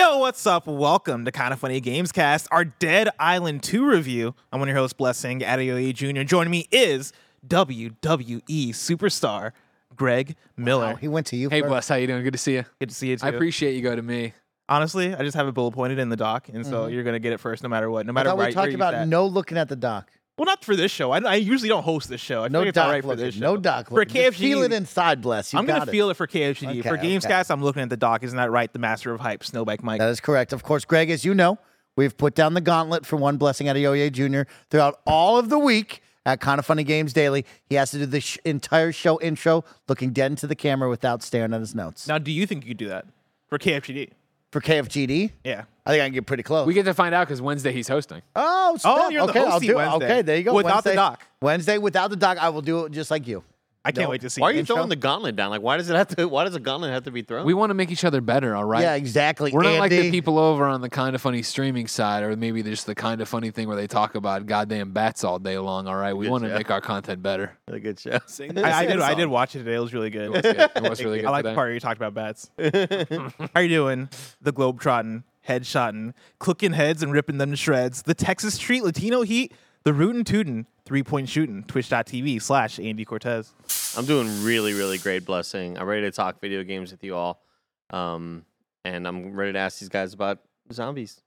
Yo, what's up? Welcome to Kind of Funny Games Cast, our Dead Island 2 review. I'm one of your hosts, Blessing Adeoye Jr. Joining me is WWE superstar Greg Miller. Wow, he went to you. Hey, first. Bless, how you doing? Good to see you. Good to see you too. I appreciate you go to me. Honestly, I just have it bullet pointed in the doc, and so mm-hmm. you're gonna get it first, no matter what, no I matter thought right, we talked where you about no looking at the doc. Well, not for this show. I, I usually don't host this show. I No doc right for this show. No doc for KFG. feel it inside, bless. You I'm gonna it. feel it for KFGD. for Okay, Gamescast, okay. I'm looking at the doc. Isn't that right? The master of hype, Snowbike Mike. That is correct. Of course, Greg, as you know, we've put down the gauntlet for one blessing Adeoye Jr. throughout all of the week at Kind of Funny Games Daily. He has to do the sh- entire show intro looking dead into the camera without staring at his notes. now, do you think you could do that for KFGD? For KFGD, Yeah. I think I can get pretty close. We get to find out because Wednesday he's hosting. Oh, oh, snap. you're the okay, I'll hosty do it. Wednesday. Okay, there you go. Without the Wednesday- doc. Wednesday without the doc, I will do it just like you. I can't No. wait to see. Why are you Intro. throwing the gauntlet down? Like, why does it have to? Why does a gauntlet have to be thrown? We want to make each other better, all right? Yeah, exactly. We're not like the people over on the kind of funny streaming side, or maybe just the kind of funny thing where they talk about goddamn bats all day long. All right, we Good want to make our content better. a good show. I, I did. I did watch it today. It was really good. It was, good. It was really good. I like the part where you talked about bats. How are you doing? The globe trotting, head shotting, cooking heads and ripping them to shreds. The Texas Street Latino Heat, the rootin' tootin', three point shooting. Twitch.tv slash Andy Cortez. I'm doing really, really great. Blessing. I'm ready to talk video games with you all, um, and I'm ready to ask these guys about zombies.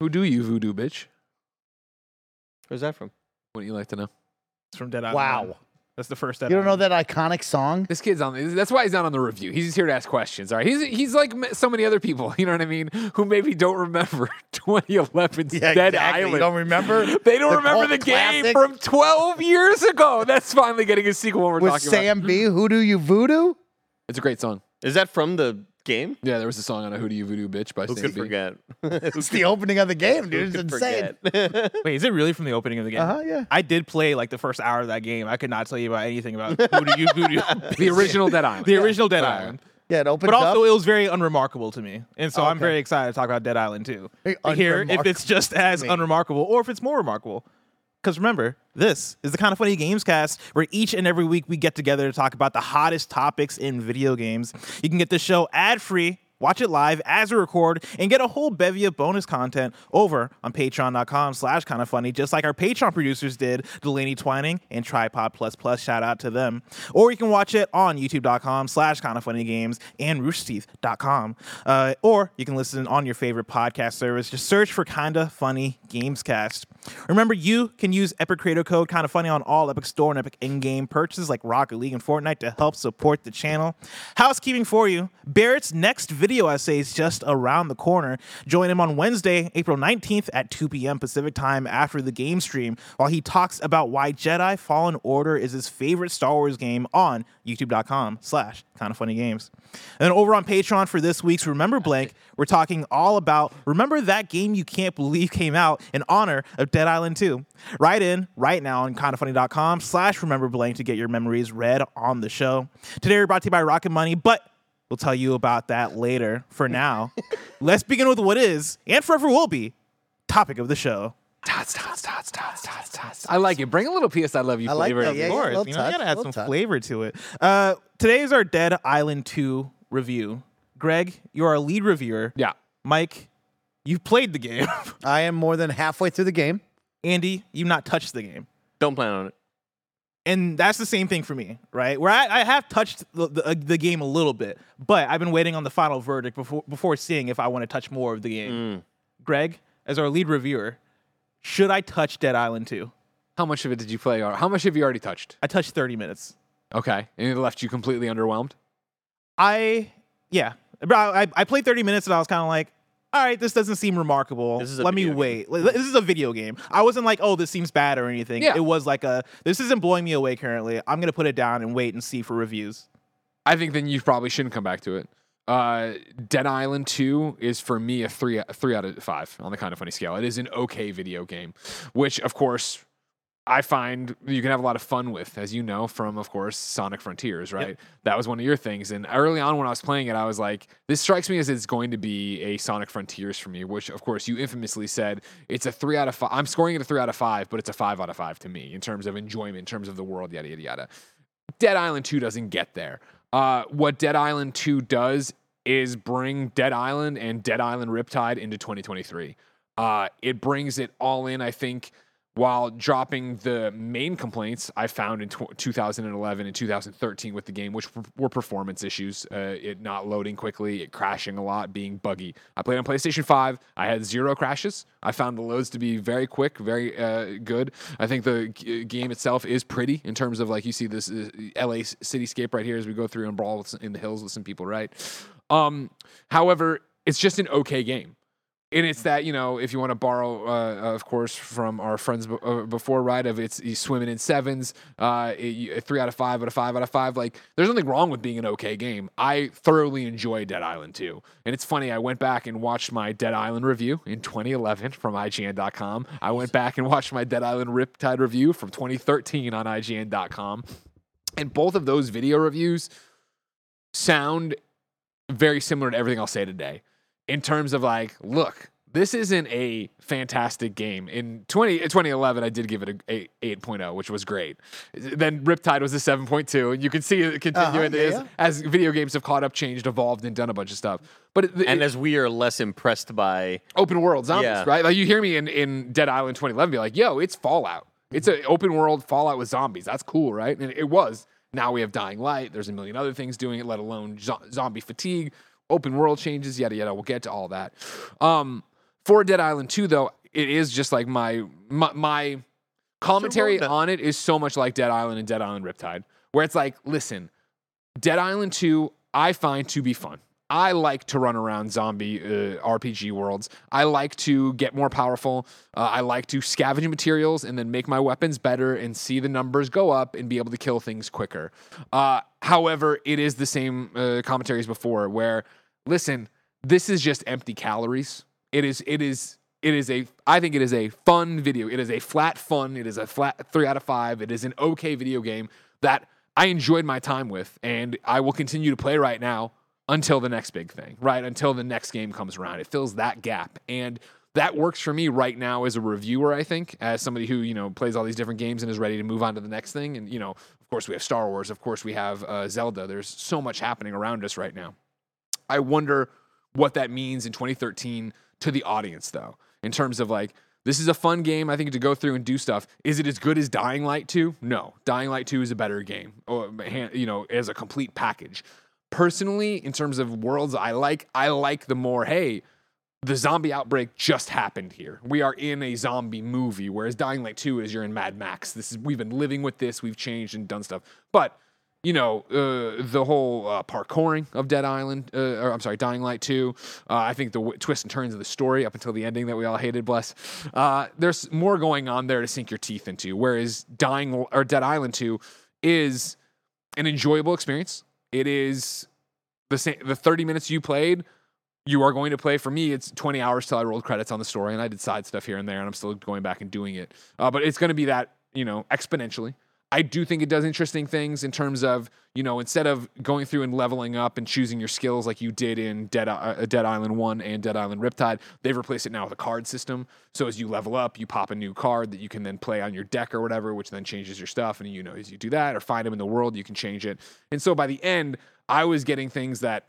Who do you, voodoo bitch? Where's that from? What do you like to know? It's from Dead Island. Wow. That's the first Dead You don't know that iconic song? This kid's on. That's why he's not on the review. He's just here to ask questions. All right. He's he's like so many other people. You know what I mean? Who maybe don't remember 2011's Dead Island. You don't remember? They don't The remember cult the game from 12 years ago. That's finally getting a sequel. When we're with talking about. Sam B. Who do you voodoo? It's a great song. Is that from the game? Yeah, there was a song on a Who Do You Voodoo Bitch by Who Sam could B. forget? It's the opening of the game, dude. It's Who could insane. Wait, is it really from the opening of the game? Uh huh. Yeah. I did play like the first hour of that game. I could not tell you about anything about Voodoo You Voodoo. The original Dead Island. the original Dead Island. Yeah. It opens But also, up. it was very unremarkable to me, and so I'm very excited to talk about Dead Island 2. Very To hear if it's just as unremarkable or if it's more remarkable. Because remember, this is the kind of funny games cast where each and every week we get together to talk about the hottest topics in video games. You can get the show ad free. Watch it live as we record and get a whole bevy of bonus content over on patreon.com slash kind of funny, just like our Patreon producers did, Delaney Twining and Tripod Plus Plus. Shout out to them. Or you can watch it on youtube.com slash kind of funny games and roosterteeth.com. Uh, or you can listen on your favorite podcast service. Just search for Kinda Funny Gamescast. Remember, you can use Epic Creator Code Kinda Funny on all Epic Store and Epic in-game purchases like Rocket League and Fortnite to help support the channel. Housekeeping for you. Barrett's next video essay is just around the corner. Join him on Wednesday, April 19th at 2 p.m. Pacific time after the game stream while he talks about why Jedi Fallen Order is his favorite Star Wars game on youtube.com slash kind of funny games. And over on Patreon for this week's Remember Blank, we're talking all about remember that game you can't believe came out in honor of Dead Island 2. Write in right now on kindoffunny.com slash remember blank to get your memories read on the show. Today we're brought to you by Rocket Money, but we'll tell you about that later. For now, let's begin with what is and forever will be topic of the show. Tots, tots, tots, tots, tots, tots. I like it. Bring a little PS I Love You I like flavor. that, in yeah, there. Of course, little you know, you touch, gotta add little some touch. flavor to it. Uh, today is our Dead Island 2 review. Greg, you're our lead reviewer. Yeah. Mike, you've played the game. I am more than halfway through the game. Andy, you've not touched the game. Don't plan on it. And that's the same thing for me, right? Where I, I have touched the, the, uh, the game a little bit, but I've been waiting on the final verdict before before seeing if I want to touch more of the game. Mm. Greg, as our lead reviewer, should I touch Dead Island 2? How much of it did you play? Or how much have you already touched? I touched 30 minutes. Okay. And it left you completely underwhelmed? I, yeah. I, I played 30 minutes and I was kind of like, all right, this doesn't seem remarkable. This is a Let me video game. wait. This is a video game. I wasn't like, oh, this seems bad or anything. Yeah. It was like a, this isn't blowing me away currently. I'm gonna put it down and wait and see for reviews. I think then you probably shouldn't come back to it. Uh, Dead Island 2 is for me a three a three out of five on the kind of funny scale. It is an okay video game, which of course I find you can have a lot of fun with, as you know from of course Sonic Frontiers, right? That was one of your things. And early on when I was playing it, I was like, this strikes me as it's going to be a Sonic Frontiers for me, which of course you infamously said it's a three out of five. I'm scoring it a three out of five, but it's a five out of five to me in terms of enjoyment, in terms of the world, yada yada yada. Dead Island 2 doesn't get there. Uh, what Dead Island 2 does is bring Dead Island and Dead Island Riptide into 2023. Uh, it brings it all in, I think, while dropping the main complaints I found in tw 2011 and 2013 with the game, which were performance issues, uh, it not loading quickly, it crashing a lot, being buggy. I played on PlayStation 5. I had zero crashes. I found the loads to be very quick, very uh, good. I think the g- game itself is pretty in terms of like you see this uh, LA cityscape right here as we go through and brawl in the hills with some people, right? Um, however, it's just an okay game and it's that you know if you want to borrow uh, of course from our friends b- uh, before right of it's you swimming in sevens uh it, three out of five out of five out of five like there's nothing wrong with being an okay game. I thoroughly enjoy dead island 2 and it's funny i went back and watched my dead island review in 2011 from ign.com i went back and watched my dead island riptide review from 2013 on ign.com and both of those video reviews sound very similar to everything I'll say today in terms of like, look, this isn't a fantastic game. In 20, 2011, I did give it a, a 8.0, which was great. Then Riptide was a 7.2, and you can see it continuing uh-huh, yeah, as, yeah. as video games have caught up, changed, evolved, and done a bunch of stuff. But it, And it- as we are less impressed by open world zombies, Yeah. right? Like you hear me in, in Dead Island 2011 be like, yo, it's Fallout. It's an open world Fallout with zombies. That's cool, right? And it was. Now we have Dying Light. There's a million other things doing it, let alone zo- zombie fatigue, open world changes, yada yada. We'll get to all that. Um, for Dead Island 2, though, it is just like my my, my commentary on it is so much like Dead Island and Dead Island Riptide, where it's like, listen, Dead Island 2, I find to be fun. I like to run around zombie uh, RPG worlds. I like to get more powerful. Uh, I like to scavenge materials and then make my weapons better and see the numbers go up and be able to kill things quicker. Uh, however, it is the same uh, commentaries before where, listen, this is just empty calories. It is, it is, it is a, I think it is a fun video. It is a flat fun. It is a flat three out of five. It is an okay video game that I enjoyed my time with and I will continue to play right now until the next big thing, right? Until the next game comes around. It fills that gap. And that works for me right now as a reviewer, I think, as somebody who, you know, plays all these different games and is ready to move on to the next thing. And, you know, of course we have Star Wars, of course we have uh, Zelda. There's so much happening around us right now. I wonder what that means in 2013 to the audience, though, in terms of like, this is a fun game, I think, to go through and do stuff. Is it as good as Dying Light 2? No. Dying Light 2 is a better game, you know, as a complete package. Personally, in terms of worlds I like, I like the more, hey, the zombie outbreak just happened here. We are in a zombie movie, whereas Dying Light 2 is you're in Mad Max. This is we've been living with this, we've changed and done stuff. But you know, uh, the whole uh, parkouring of Dead Island, uh, or I'm sorry, Dying Light 2. Uh, I think the w- twists and turns of the story up until the ending that we all hated, bless. Uh, there's more going on there to sink your teeth into. Whereas Dying or Dead Island 2 is an enjoyable experience. It is the same. The 30 minutes you played, you are going to play. For me, it's 20 hours till I rolled credits on the story, and I did side stuff here and there, and I'm still going back and doing it. Uh, but it's going to be that you know exponentially. I do think it does interesting things in terms of you know instead of going through and leveling up and choosing your skills like you did in Dead uh, Dead Island One and Dead Island Riptide, they've replaced it now with a card system. So as you level up, you pop a new card that you can then play on your deck or whatever, which then changes your stuff. And you know as you do that or find them in the world, you can change it. And so by the end, I was getting things that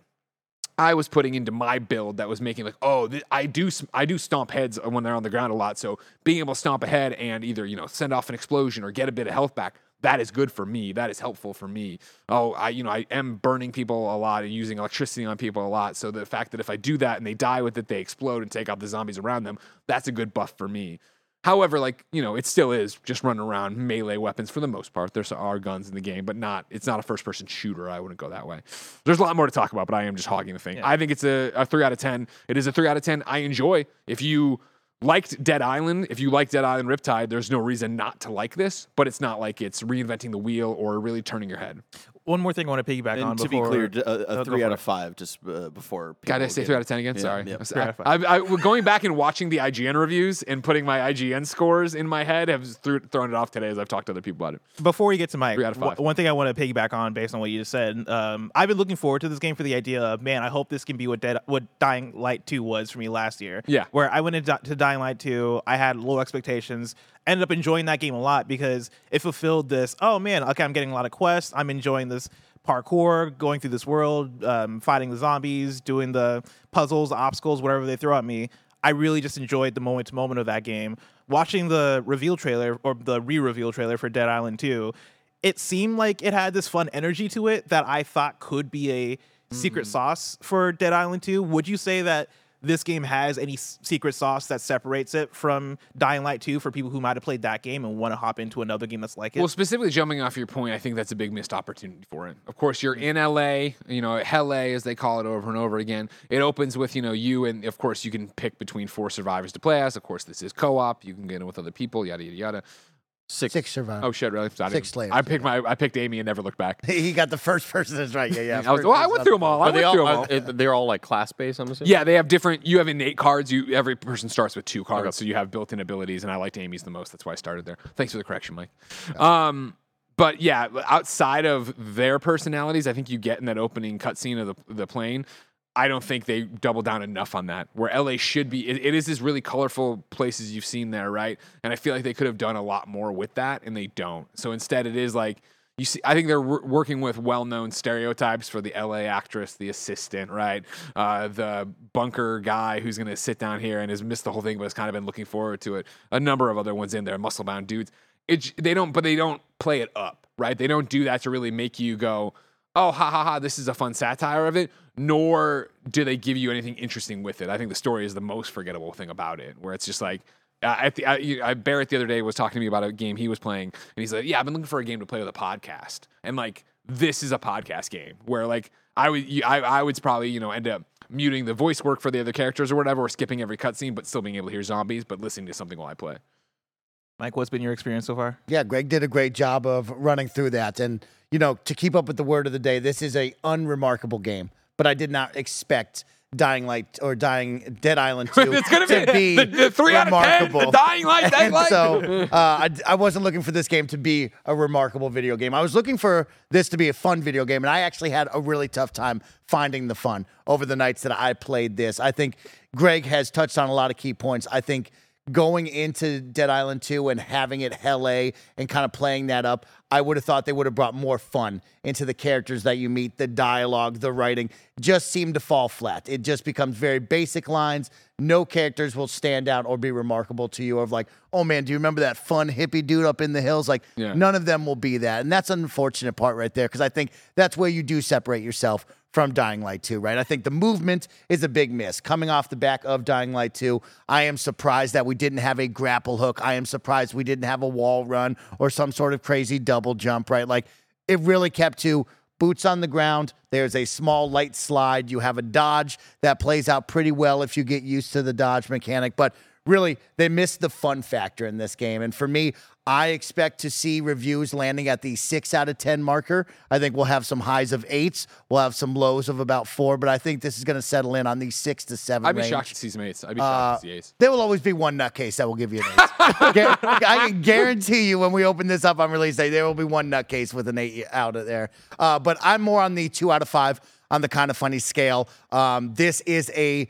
I was putting into my build that was making like, oh, th- I do I do stomp heads when they're on the ground a lot. So being able to stomp ahead and either you know send off an explosion or get a bit of health back, that is good for me. That is helpful for me. Oh, I you know I am burning people a lot and using electricity on people a lot. So the fact that if I do that and they die with it, they explode and take out the zombies around them, that's a good buff for me. However, like you know, it still is just running around melee weapons for the most part. There's are guns in the game, but not. It's not a first person shooter. I wouldn't go that way. There's a lot more to talk about, but I am just hogging the thing. Yeah. I think it's a, a three out of ten. It is a three out of ten. I enjoy. If you liked Dead Island, if you like Dead Island Riptide, there's no reason not to like this. But it's not like it's reinventing the wheel or really turning your head. One more thing I want to piggyback on to before. be clear, a, go three out of five, just uh, before. God, did I people say three out of ten again? Yeah, Sorry. yeah. I was- out of I, I, I- going back and watching the IGN reviews and putting my IGN scores in my head have threw, thrown it off today as I've talked to other people about it. Before we get to Mike, Three out of w- five. one thing I want to piggyback on based on what you just said. Um, I've been looking forward to this game for the idea of man, I hope this can be what Dead, what Dying Light Two was for me last year. Yeah. where I went into to Dying Light Two, I had low expectations. Ended up enjoying that game a lot because it fulfilled this. Oh man, okay, I'm getting a lot of quests. I'm enjoying this parkour, going through this world, um, fighting the zombies, doing the puzzles, obstacles, whatever they throw at me. I really just enjoyed the moment to moment of that game. Watching the reveal trailer or the re-reveal trailer for Dead Island 2, it seemed like it had this fun energy to it that I thought could be a secret sauce for Dead Island 2. Would you say that this game has any secret sauce that separates it from Dying Light 2 for people who might have played that game and want to hop into another game that's like it? Well, specifically jumping off your point, I think that's a big missed opportunity for it. Of course, you're in LA, you know, LA as they call it over and over again. It opens with, you know, you and of course you can pick between four survivors to play as. Of course, this is co-op. You can get in with other people, yada yada yada. Six. Six survivors. Oh shit, really? I didn't- Six Slayers, I picked my I picked Amy and never looked back. he got the first person that's right. Yeah, yeah. I was well, I went through them all. I Are they went all? through them Are, all. it- they're all like class based. I'm assuming. Yeah, they have different. You have innate cards. You every person starts with two cards, so you have built-in abilities. And I liked Amy's the most. That's why I started there. Thanks for the correction, Mike. Um, but yeah, outside of their personalities, I think you get in that opening cutscene of the the plane. I don't think they double down enough on that. Where LA should be, it, it is this really colorful places you've seen there, right? And I feel like they could have done a lot more with that, and they don't. So instead, it is like you see. I think they're wor- working with well-known stereotypes for the LA actress, the assistant, right? Uh, the bunker guy who's going to sit down here and has missed the whole thing, but has kind of been looking forward to it. A number of other ones in there, muscle-bound dudes. It they don't, but they don't play it up, right? They don't do that to really make you go oh, ha ha ha, this is a fun satire of it, nor do they give you anything interesting with it. I think the story is the most forgettable thing about it, where it's just like, uh, at the, I, you- I, Barrett the other day was talking to me about a game he was playing, and he's like, "Yeah, I've been looking for a game to play with a podcast, and like this is a podcast game where like I would you, I, I would probably you know end up muting the voice work for the other characters or whatever, or skipping every cutscene, but still being able to hear zombies, but listening to something while I play. Mike, what's been your experience so far? Yeah, Greg did a great job of running through that. And, you know, to keep up with the word of the day, this is a unremarkable game. But I did not expect Dying Light or Dying Dead Island 2 it's gonna to be, be the, the three out of ten, remarkable. the dying light, dying light. so uh, I, I wasn't looking for this game to be a remarkable video game. I was looking for this to be a fun video game, and I actually had a really tough time finding the fun over the nights that I played this. I think Greg has touched on a lot of key points. I think going into Dead Island 2 and having it Hell A and kind of playing that up, I would have thought they would have brought more fun into the characters that you meet. The dialogue, the writing just seemed to fall flat. It just becomes very basic lines. No characters will stand out or be remarkable to you of like, oh man, do you remember that fun hippie dude up in the hills? Like, Yeah. none of them will be that. And that's an unfortunate part right there because I think that's where you do separate yourself from Dying Light 2, right? I think the movement is a big miss. Coming off the back of Dying Light 2, I am surprised that we didn't have a grapple hook. I am surprised we didn't have a wall run or some sort of crazy double jump, right? Like it really kept to boots on the ground. There's a small light slide. You have a dodge that plays out pretty well if you get used to the dodge mechanic, but really they missed the fun factor in this game. And for me, I expect to see reviews landing at the six out of 10 marker. I think we'll have some highs of eights. We'll have some lows of about four, but I think this is going to settle in on the six to seven I'd be range. shocked to see some eights. I'd be Uh, shocked to see eights. There will always be one nutcase that will give you an eight. I can guarantee you when we open this up on release day, there will be one nutcase with an eight out of there. Uh, but I'm more on the two out of five on the kind of funny scale. Um, this is a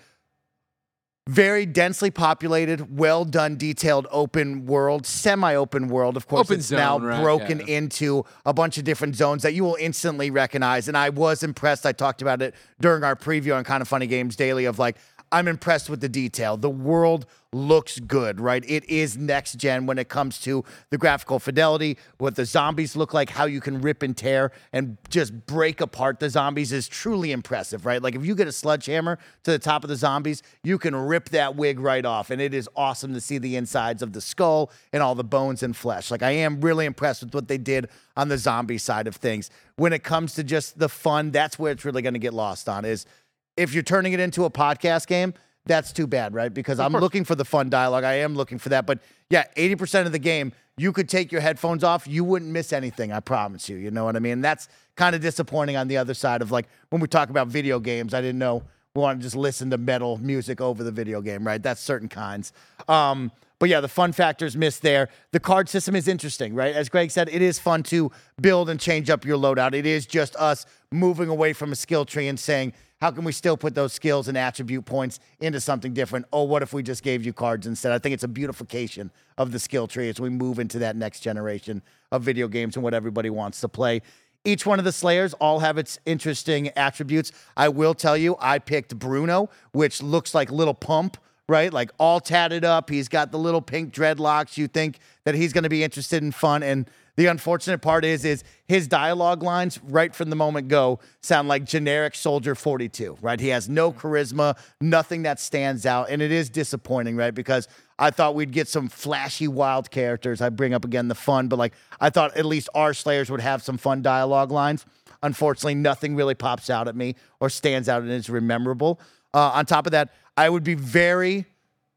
very densely populated, well done, detailed open world, semi open world. Of course, Open it's now right, broken yeah. into a bunch of different zones that you will instantly recognize. And I was impressed. I talked about it during our preview on Kind of Funny Games Daily of like, I'm impressed with the detail. The world looks good, right? It is next gen when it comes to the graphical fidelity, what the zombies look like, how you can rip and tear and just break apart the zombies is truly impressive, right? Like if you get a sledgehammer to the top of the zombies, you can rip that wig right off. And it is awesome to see the insides of the skull and all the bones and flesh. Like I am really impressed with what they did on the zombie side of things. When it comes to just the fun, that's where it's really going to get lost on is if you're turning it into a podcast game, that's too bad, right? Because I'm looking for the fun dialogue. I am looking for that. But yeah, 80% of the game, you could take your headphones off. You wouldn't miss anything. I promise you. You know what I mean? That's kind of disappointing on the other side of like when we talk about video games, I didn't know we want to just listen to metal music over the video game, right? That's certain kinds. Um, but yeah, the fun factors missed there. The card system is interesting, right? As Greg said, it is fun to build and change up your loadout. It is just us moving away from a skill tree and saying, how can we still put those skills and attribute points into something different? Oh, what if we just gave you cards instead? I think it's a beautification of the skill tree as we move into that next generation of video games and what everybody wants to play. Each one of the Slayers all have its interesting attributes. I will tell you, I picked Bruno, which looks like Lil Pump, right? Like all tatted up. He's got the little pink dreadlocks. You think that he's going to be interested in fun. And the unfortunate part is, is his dialogue lines right from the moment go sound like generic Soldier 42, right? He has no mm-hmm. charisma, nothing that stands out, and it is disappointing, right? Because I thought we'd get some flashy, wild characters. I bring up again the fun, but like I thought at least our Slayers would have some fun dialogue lines. Unfortunately, nothing really pops out at me or stands out and is rememberable. Uh, on top of that, I would be very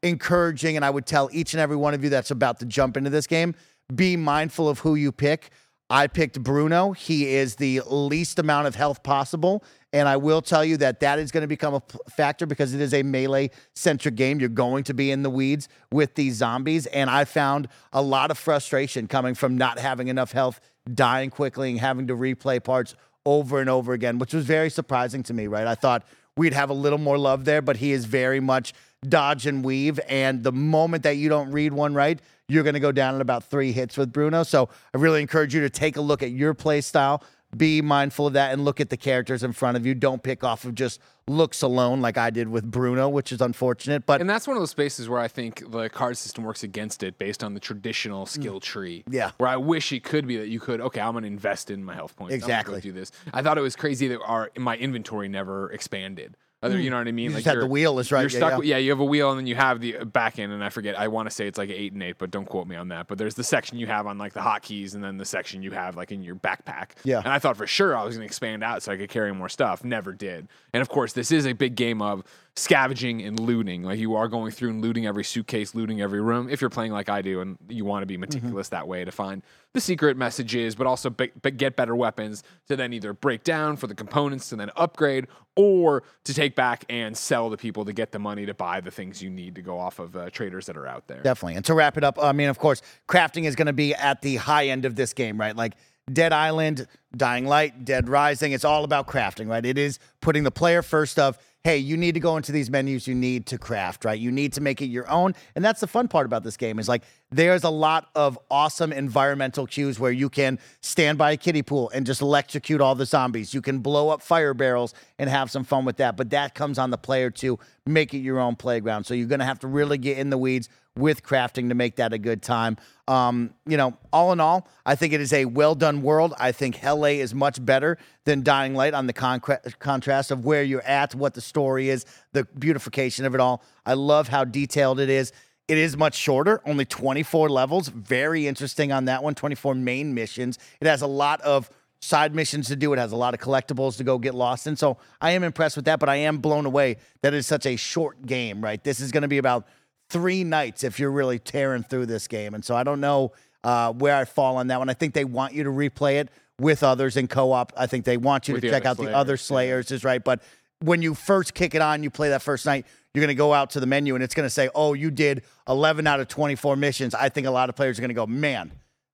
encouraging, and I would tell each and every one of you that's about to jump into this game be mindful of who you pick. I picked Bruno. He is the least amount of health possible. And I will tell you that that is going to become a factor because it is a melee centric game. You're going to be in the weeds with these zombies. And I found a lot of frustration coming from not having enough health, dying quickly, and having to replay parts over and over again, which was very surprising to me, right? I thought we'd have a little more love there, but he is very much dodge and weave. And the moment that you don't read one right, you're going to go down in about three hits with Bruno. So I really encourage you to take a look at your play style. Be mindful of that and look at the characters in front of you. Don't pick off of just looks alone like I did with Bruno, which is unfortunate. But And that's one of those spaces where I think the card system works against it based on the traditional skill tree. Mm. Yeah. Where I wish it could be that you could, okay, I'm going to invest in my health points. Exactly. go do this. I thought it was crazy that our my inventory never expanded. Other, you hmm. know what I mean? You just had the wheel is right, You're yeah, stuck. yeah. with- yeah, you have a wheel and then you have the back end, and I forget. I want to say it's like eight and eight, but don't quote me on that. But there's the section you have on like the hotkeys, and then the section you have like in your backpack. Yeah. And I thought for sure I was going to expand out so I could carry more stuff. Never did. And of course, this is a big game of scavenging and looting. Like you are going through and looting every suitcase, looting every room. If you're playing like I do, and you want to be meticulous that way to find the secret messages, but also be, be- get better weapons to then either break down for the components to then upgrade, or to take back and sell to people to get the money to buy the things you need to go off of uh, traders that are out there. Definitely. And to wrap it up, I mean, of course, crafting is going to be at the high end of this game, right? Like Dead Island, Dying Light, Dead Rising, it's all about crafting, right? It is putting the player first of, hey, you need to go into these menus, you need to craft, right? You need to make it your own. And that's the fun part about this game is like there's a lot of awesome environmental cues where you can stand by a kiddie pool and just electrocute all the zombies. You can blow up fire barrels and have some fun with that. But that comes on the player to make it your own playground. So you're going to have to really get in the weeds with crafting to make that a good time. Um, you know, all in all, I think it is a well done world. I think Hell A is much better than Dying Light on the concre- contrast of where you're at, what the story is, the beautification of it all. I love how detailed it is. It is much shorter, only 24 levels. Very interesting on that one. 24 main missions. It has a lot of side missions to do. It has a lot of collectibles to go get lost in. So I am impressed with that, but I am blown away that it's such a short game, right? This is going to be about three nights if you're really tearing through this game. And so I don't know uh, where I fall on that one. I think they want you to replay it with others in co op. I think they want you With to check out the other Slayers, Slayers, is right. But when you first kick it on, you play that first night, you're going to go out to the menu and it's going to say, oh, you did 11 out of 24 missions. I think a lot of players are going to go, man,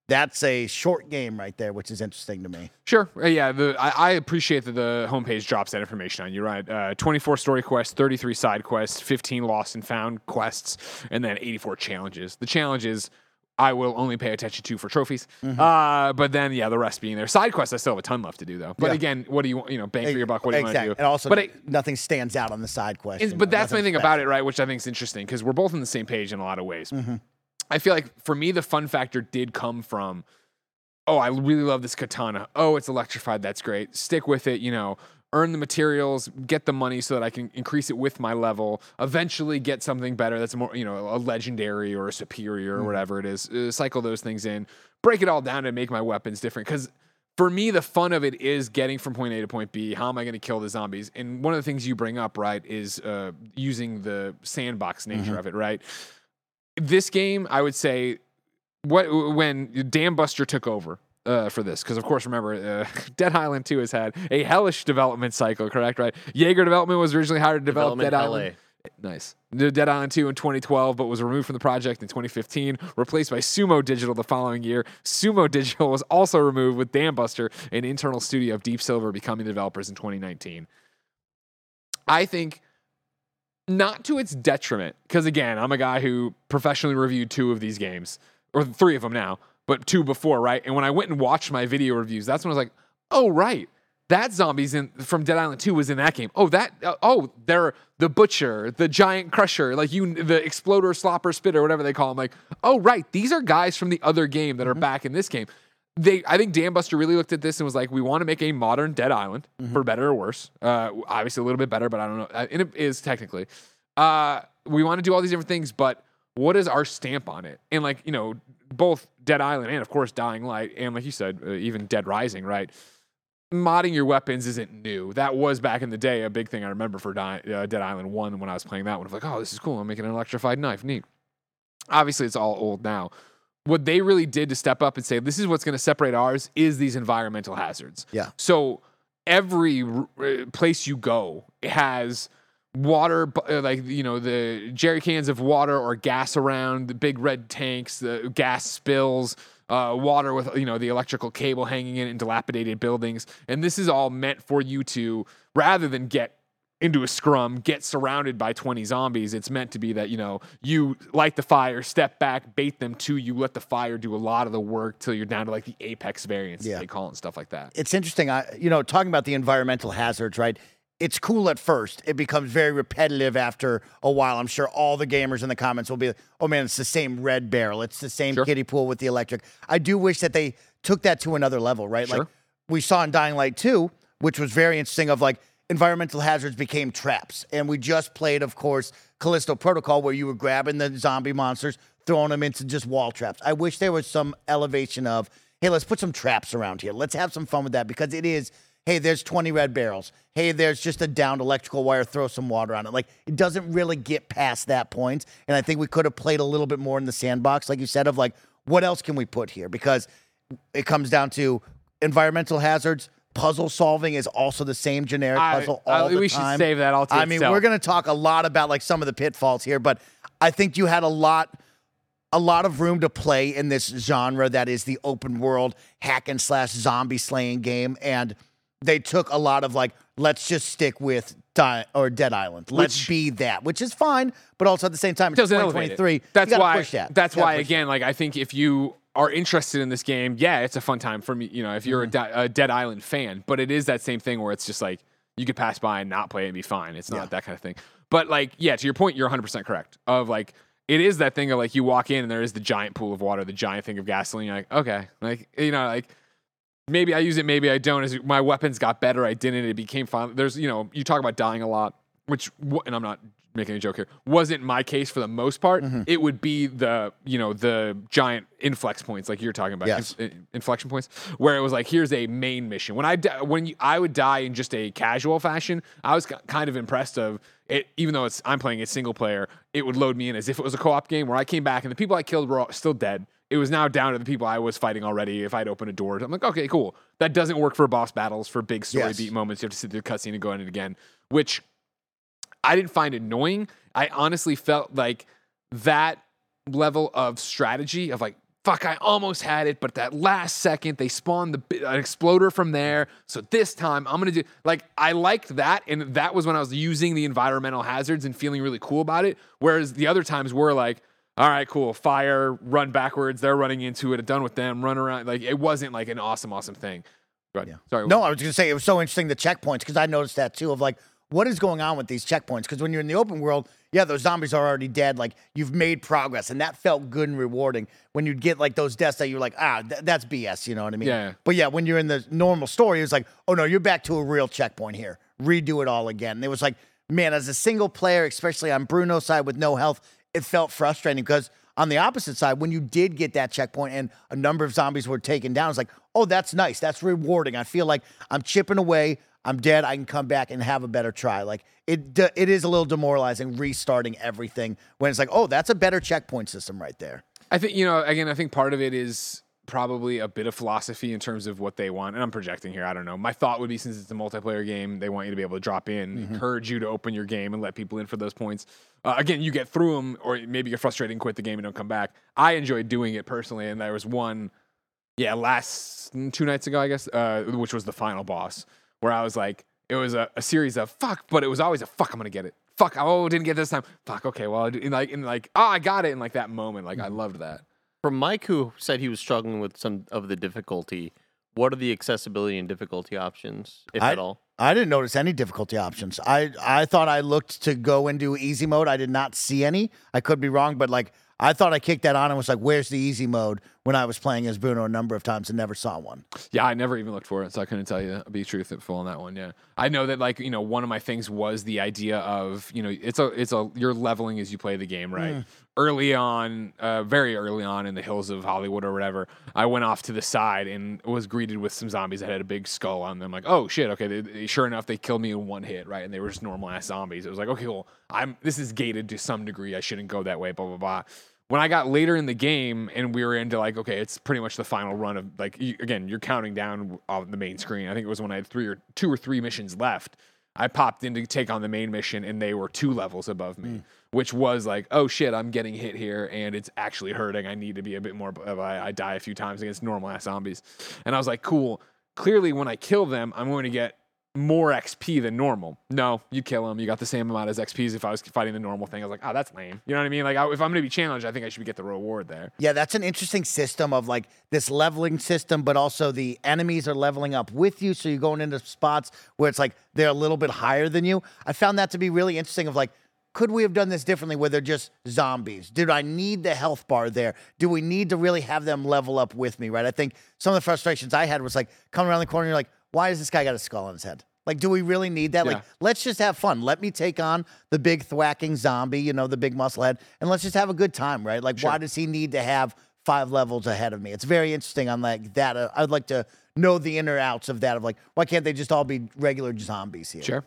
that's a short game right there, which is interesting to me. Sure. Uh, yeah. The, I, I appreciate that the homepage drops that information on you, right? Uh, 24 story quests, 33 side quests, 15 lost and found quests, and then 84 challenges. The challenges, I will only pay attention to for trophies. Uh, but then, yeah, the rest being there. Side quests, I still have a ton left to do though. But Yeah. again, what do you want? You know, bang for your buck. What do you exactly. want to do? And also, but it, nothing stands out on the side quest. but that's my thing about it, right? Which I think is interesting because we're both on the same page in a lot of ways. I feel like for me, the fun factor did come from, oh, I really love this katana. Oh, it's electrified. That's great. Stick with it. You know, earn the materials, get the money so that I can increase it with my level. Eventually, get something better that's more, you know, a legendary or a superior or whatever it is. Uh, cycle those things in, break it all down, and make my weapons different because for me, the fun of it is getting from point A to point B. How am I going to kill the zombies? And one of the things you bring up, right, is uh, using the sandbox nature of it, right? This game, I would say, what when Dambuster took over uh, for this, because of course, remember, uh, Dead Island 2 has had a hellish development cycle, correct? Right? Yager Development was originally hired to develop Dead LA. Island. Nice. Dead Island 2 in 2012, but was removed from the project in 2015, replaced by Sumo Digital the following year. Sumo Digital was also removed with Dambuster, an internal studio of Deep Silver, becoming the developers in 2019. I think not to its detriment, because again, I'm a guy who professionally reviewed two of these games, or three of them now, but two before, right? And when I went and watched my video reviews, that's when I was like, oh, right. That zombies in from Dead Island 2 was in that game. Oh, that uh, oh, they're the butcher, the giant crusher, like you the exploder, slopper, spitter, whatever they call them. Like, oh right, these are guys from the other game that are back in this game. They I think Dambuster really looked at this and was like, we want to make a modern Dead Island, for better or worse. Uh, obviously a little bit better, but I don't know. Uh, And it is technically. Uh, we want to do all these different things, but what is our stamp on it? And like, you know, both Dead Island and of course Dying Light, and like you said, uh, even Dead Rising, right? Modding your weapons isn't new. That was back in the day a big thing I remember for Di- uh, Dead Island 1 when I was playing that one. Of like, oh, this is cool. I'm making an electrified knife. Neat. Obviously, it's all old now. What they really did to step up and say, this is what's going to separate ours is these environmental hazards. Yeah. So every r- place you go has water, uh, like, you know, the jerry cans of water or gas around, the big red tanks, the gas spills, uh, water with, you know, the electrical cable hanging in in dilapidated buildings. And this is all meant for you to, rather than get into a scrum, get surrounded by 20 zombies. It's meant to be that, you know, you light the fire, step back, bait them to you, let the fire do a lot of the work till you're down to like the apex variants, Yeah. they call it, and stuff like that. it's interesting. I, you know, talking about the environmental hazards, right? It's cool at first. It becomes very repetitive after a while. I'm sure all the gamers in the comments will be like, "Oh man, it's the same red barrel. It's the same Sure. kiddie pool with the electric." I do wish that they took that to another level, right? Like we saw in Dying Light 2, which was very interesting of like environmental hazards became traps. And we just played, of course, Callisto Protocol where you were grabbing the zombie monsters, throwing them into just wall traps. I wish there was some elevation of, hey, let's put some traps around here. Let's have some fun with that because it is, hey, there's 20 red barrels. Hey, there's just a downed electrical wire, throw some water on it. Like it doesn't really get past that point. And I think we could have played a little bit more in the sandbox, like you said, of like, what else can we put here? Because it comes down to environmental hazards. Puzzle solving is also the same generic I- puzzle I- all the we should save that all to I mean, itself. we're going to talk a lot about like some of the pitfalls here, but I think you had a lot a lot of room to play in this genre that is the open world hack and slash zombie slaying game and they took a lot of like let's just stick with Di- or Dead Island. Let's Which- be that, which is fine, but also at the same time it's doesn't elevate it. 2023. That's why. that. That's why again, like I think if you are interested in this game, yeah, it's a fun time for me. You know, if you're Mm-hmm. a, Di- a Dead Island fan, but it is that same thing where it's just like you could pass by and not play it and be fine. It's not Yeah. that kind of thing. But like, yeah, to your point, you're 100 percent correct. Of like. It is that thing of like you walk in and there is the giant pool of water, the giant thing of gasoline. You're like, okay, like you know, like maybe I use it, maybe I don't. As my weapons got better, I didn't. It became fun. There's, you know, you talk about dying a lot, which, and I'm not making a joke here, wasn't my case for the most part. Mm-hmm. It would be the, you know, the giant inflex points, like you're talking about, Yes. in- inflection points, where it was like, here's a main mission. When I when you, I would die in just a casual fashion, I was ki- kind of impressed of it. Even though it's I'm playing a single player, it would load me in as if it was a co-op game where I came back and the people I killed were all still dead. It was now down to the people I was fighting already. If I'd open a door, I'm like, okay, cool. That doesn't work for boss battles, for big story Yes. beat moments. You have to sit through the cutscene and go in it again, which I didn't find annoying. I honestly felt like that level of strategy of like, fuck, I almost had it, but that last second they spawned the an exploder from there. So this time I'm gonna do like I liked that, and that was when I was using the environmental hazards and feeling really cool about it. Whereas the other times were like, all right, cool. Fire, run backwards. They're running into it. Done with them. Run around. Like it wasn't like an awesome, awesome thing. Go ahead. Sorry. No, I was going to say it was so interesting the checkpoints because I noticed that too of like what is going on with these checkpoints because when you're in the open world, yeah, those zombies are already dead. Like you've made progress, and that felt good and rewarding. When you'd get like those deaths that you're like, ah, th- that's BS. You know what I mean? Yeah. But yeah, when you're in the normal story, it's like, oh no, you're back to a real checkpoint here. Redo it all again. And it was like, man, as a single player, especially on Bruno's side with no health, it felt frustrating because on the opposite side, when you did get that checkpoint and a number of zombies were taken down, it's like, oh, that's nice. That's rewarding. I feel like I'm chipping away. I'm dead. I can come back and have a better try. Like it, it is a little demoralizing restarting everything when it's like, oh, that's a better checkpoint system right there. I think you know. Again, I think part of it is probably a bit of philosophy in terms of what they want. And I'm projecting here. I don't know. My thought would be since it's a multiplayer game, they want you to be able to drop in, Mm-hmm. encourage you to open your game and let people in for those points. Uh, again, you get through them, or maybe you're frustrated and quit the game and don't come back. I enjoyed doing it personally, and there was one, yeah, last two nights ago, I guess, uh, which was the final boss, where I was like, it was a, a series of fuck, but it was always a fuck. I'm gonna get it. Fuck. Oh, didn't get it this time. Fuck. Okay. Well, I did- and like, and like, oh, I got it. In like that moment, like I mm-hmm. loved that. From Mike, who said he was struggling with some of the difficulty, what are the accessibility and difficulty options, if I, at all? I didn't notice any difficulty options. I I thought I looked to go into easy mode. I did not see any. I could be wrong, but like I thought I kicked that on and was like, "Where's the easy mode?" When I was playing as Bruno a number of times and never saw one. Yeah, I never even looked for it, so I couldn't tell you. Be truthful on that one. Yeah, I know that like you know one of my things was the idea of you know it's a it's a you're leveling as you play the game, right? Early on, uh, very early on in the hills of Hollywood or whatever, I went off to the side and was greeted with some zombies that had a big skull on them. Like, oh shit, okay. They, they- sure enough, they killed me in one hit, right? And they were just normal ass zombies. It was like, okay, well, I'm this is gated to some degree. I shouldn't go that way. Blah blah blah when I got later in the game and we were into like, okay, it's pretty much the final run of like, you, again, you're counting down on the main screen. I think it was when I had three or two or three missions left. I popped in to take on the main mission and they were two levels above me, mm. which was like, oh shit, I'm getting hit here and it's actually hurting. I need to be a bit more. I, I die a few times against normal ass zombies. And I was like, cool. Clearly, when I kill them, I'm going to get more XP than normal. No, you kill them. You got the same amount as XPs if I was fighting the normal thing. I was like, oh, that's lame. You know what I mean? Like, I, if I'm going to be challenged, I think I should get the reward there. Yeah, that's an interesting system of like this leveling system, but also the enemies are leveling up with you. So you're going into spots where it's like they're a little bit higher than you. I found that to be really interesting of like, could we have done this differently where they're just zombies? Did I need the health bar there? Do we need to really have them level up with me, right? I think some of the frustrations I had was like coming around the corner, you're like, why does this guy got a skull on his head? Like, do we really need that? Yeah. Like, let's just have fun. Let me take on the big thwacking zombie, you know, the big muscle head, and let's just have a good time, right? Like, why does he need to have five levels ahead of me? It's very interesting on like that. Uh, I'd like to know the inner outs of that. Of like, why can't they just all be regular zombies here? Sure.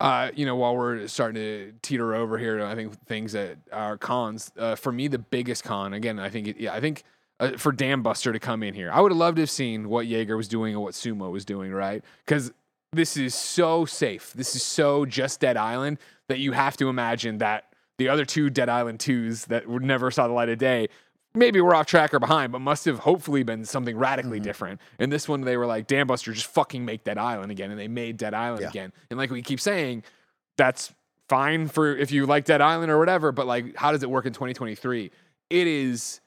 Uh, you know, while we're starting to teeter over here, I think things that are cons. Uh, for me, the biggest con, again, I think, it, yeah, I think uh, for Dambuster to come in here, I would have loved to have seen what Yager was doing and what Sumo was doing, right? Because this is so safe. This is so just Dead Island that you have to imagine that the other two Dead Island 2s that never saw the light of day maybe we're off track or behind, but must have hopefully been something radically different. And this one, they were like, Dambuster, just fucking make Dead Island again. And they made Dead Island Yeah. again. And like we keep saying, that's fine for if you like Dead Island or whatever, but like, how does it work in 2023? It is,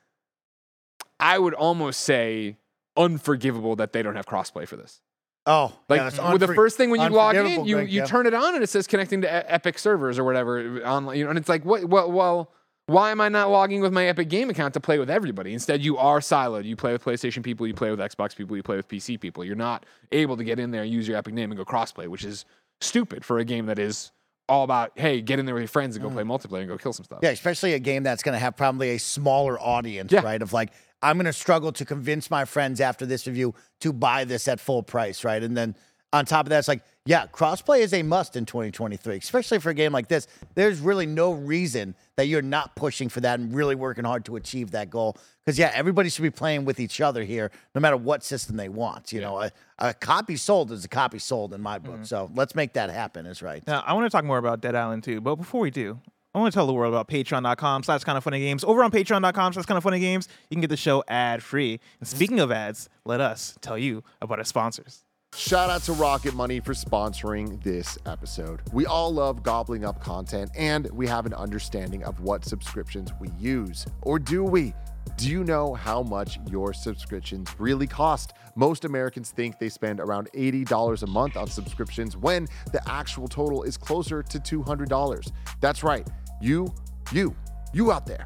I would almost say, unforgivable that they don't have crossplay for this. Oh, Like yeah, the first thing when you log in, you Greg, you yeah. turn it on and it says connecting to Epic servers or whatever online. You know, and it's like, what? Well, well, why am I not logging with my Epic Game account to play with everybody? Instead, you are siloed. You play with PlayStation people, you play with Xbox people, you play with PC people. You're not able to get in there and use your Epic name and go crossplay, which is stupid for a game that is all about hey, get in there with your friends and go play multiplayer and go kill some stuff. Mm. Yeah, especially a game that's going to have probably a smaller audience, Yeah. right? Of like, I'm going to struggle to convince my friends after this review to buy this at full price, right? And then on top of that, it's like, yeah, crossplay is a must in 2023, especially for a game like this. There's really no reason that you're not pushing for that and really working hard to achieve that goal. Because, yeah, everybody should be playing with each other here, no matter what system they want. You know, a, a copy sold is a copy sold in my book. Mm-hmm. So let's make that happen, is right. Now, I want to talk more about Dead Island 2, but before we do, I want to tell the world about patreon.com slash kind of funny games. Over on patreon.com slash kind of funny games, you can get the show ad free. And speaking of ads, let us tell you about our sponsors. Shout out to Rocket Money for sponsoring this episode. We all love gobbling up content and we have an understanding of what subscriptions we use. Or do we? Do you know how much your subscriptions really cost? Most Americans think they spend around $80 a month on subscriptions when the actual total is closer to $200. That's right. You, you, you out there.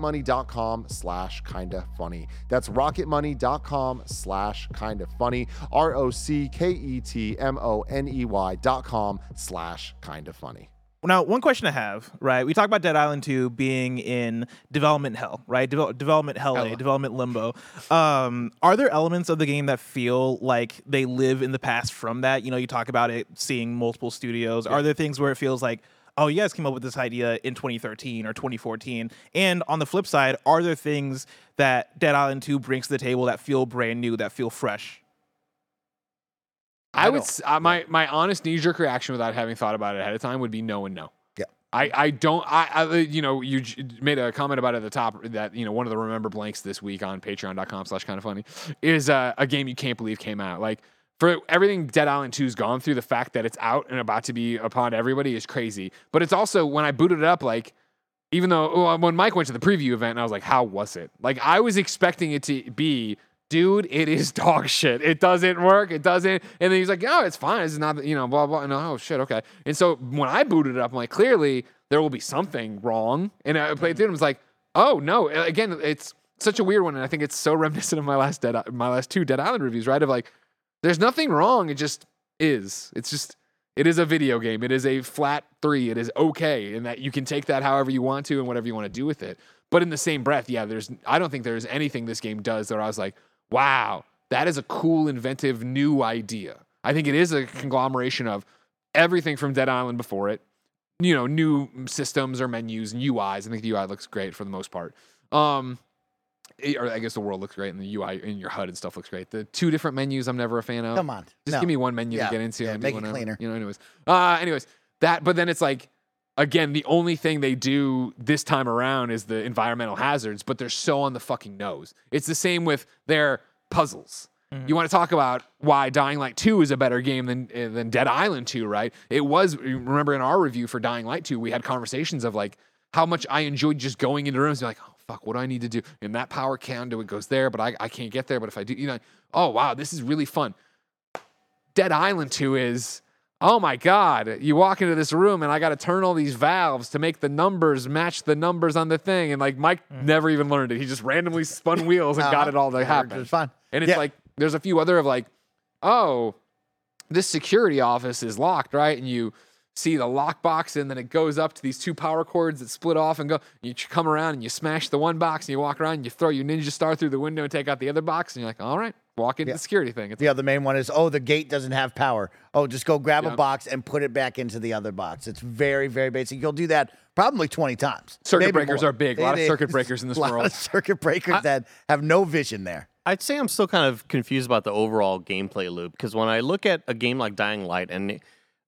rocketmoney.com slash kinda funny. That's rocketmoney.com slash kinda funny. R O C K E T M O N E Y dot com slash kinda funny. Now, one question I have, right? We talk about Dead Island 2 being in development hell, right? Devel- development hell, A, development limbo. Um, are there elements of the game that feel like they live in the past from that? You know, you talk about it seeing multiple studios. Are there things where it feels like, oh, you guys came up with this idea in 2013 or 2014? And on the flip side, are there things that Dead Island 2 brings to the table that feel brand new, that feel fresh? I would uh, my my honest knee jerk reaction without having thought about it ahead of time would be no and no. Yeah. I, I don't I, I you know you j- made a comment about it at the top that you know one of the remember blanks this week on patreon.com slash kind of funny is uh, a game you can't believe came out like for everything Dead Island 2's gone through the fact that it's out and about to be upon everybody is crazy but it's also when I booted it up like even though well, when Mike went to the preview event, and I was like, how was it? Like, I was expecting it to be, dude, it is dog shit. It doesn't work. It doesn't. And then he's like, oh, it's fine. It's not, you know, blah, blah. And oh, shit, okay. And so when I booted it up, I'm like, clearly there will be something wrong. And I played through it and was like, oh, no. Again, it's such a weird one. And I think it's so reminiscent of my last Dead, my last two Dead Island reviews, right? Of like, there's nothing wrong. It just is. It's just, it is a video game. It is a flat three. It is okay, and that you can take that however you want to and whatever you want to do with it. But in the same breath, yeah, there's. I don't think there's anything this game does that I was like, wow, that is a cool, inventive, new idea. I think it is a conglomeration of everything from Dead Island before it. You know, new systems or menus and UIs. I think the UI looks great for the most part. Um, or I guess the world looks great and the UI in your HUD and stuff looks great. The two different menus, I'm never a fan of. Come on. Just No. give me one menu Yeah, to get into. yeah, and do make it whatever, cleaner. You know, anyways. Uh, anyways, that. But then it's like, again, the only thing they do this time around is the environmental hazards, but they're so on the fucking nose. It's the same with their puzzles. You want to talk about why Dying Light 2 is a better game than uh, than Dead Island 2, right? It was remember in our review for Dying Light 2, we had conversations of like how much I enjoyed just going into rooms and be like, oh fuck, what do I need to do? And that power can do it goes there, but I, I can't get there. But if I do, you know, oh wow, this is really fun. Dead Island 2 is, oh my God, you walk into this room and I got to turn all these valves to make the numbers match the numbers on the thing. And like Mike mm. never even learned it. He just randomly spun wheels and got uh-huh. it all to happen. It's fun. And it's Yeah. like, there's a few other of like, oh, this security office is locked, right? And you see the lockbox, and then it goes up to these two power cords that split off and go. You come around and you smash the one box, and you walk around and you throw your ninja star through the window and take out the other box, and you're like, all right, walk into Yeah. the security thing. It's The other main one is oh the gate doesn't have power. Oh, just go grab Yeah. a box and put it back into the other box. It's very very basic. You'll do that probably 20 times. Circuit Maybe breakers more. are big. A lot of circuit breakers in this a lot world. Of circuit breakers that have no vision there. I'd say I'm still kind of confused about the overall gameplay loop because when I look at a game like Dying Light, and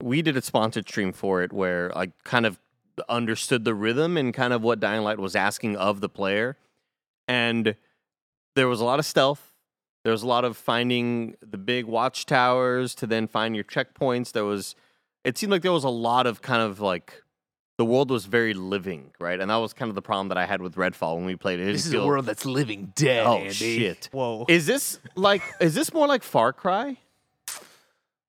we did a sponsored stream for it where I kind of understood the rhythm and kind of what Dying Light was asking of the player, and there was a lot of stealth. There was a lot of finding the big watchtowers to then find your checkpoints. There was, it seemed like there was a lot of kind of like the world was very living, right? And that was kind of the problem that I had with Redfall when we played it. It this is a world that's living dead. Oh Andy. shit! Whoa. Is this like is this more like Far Cry?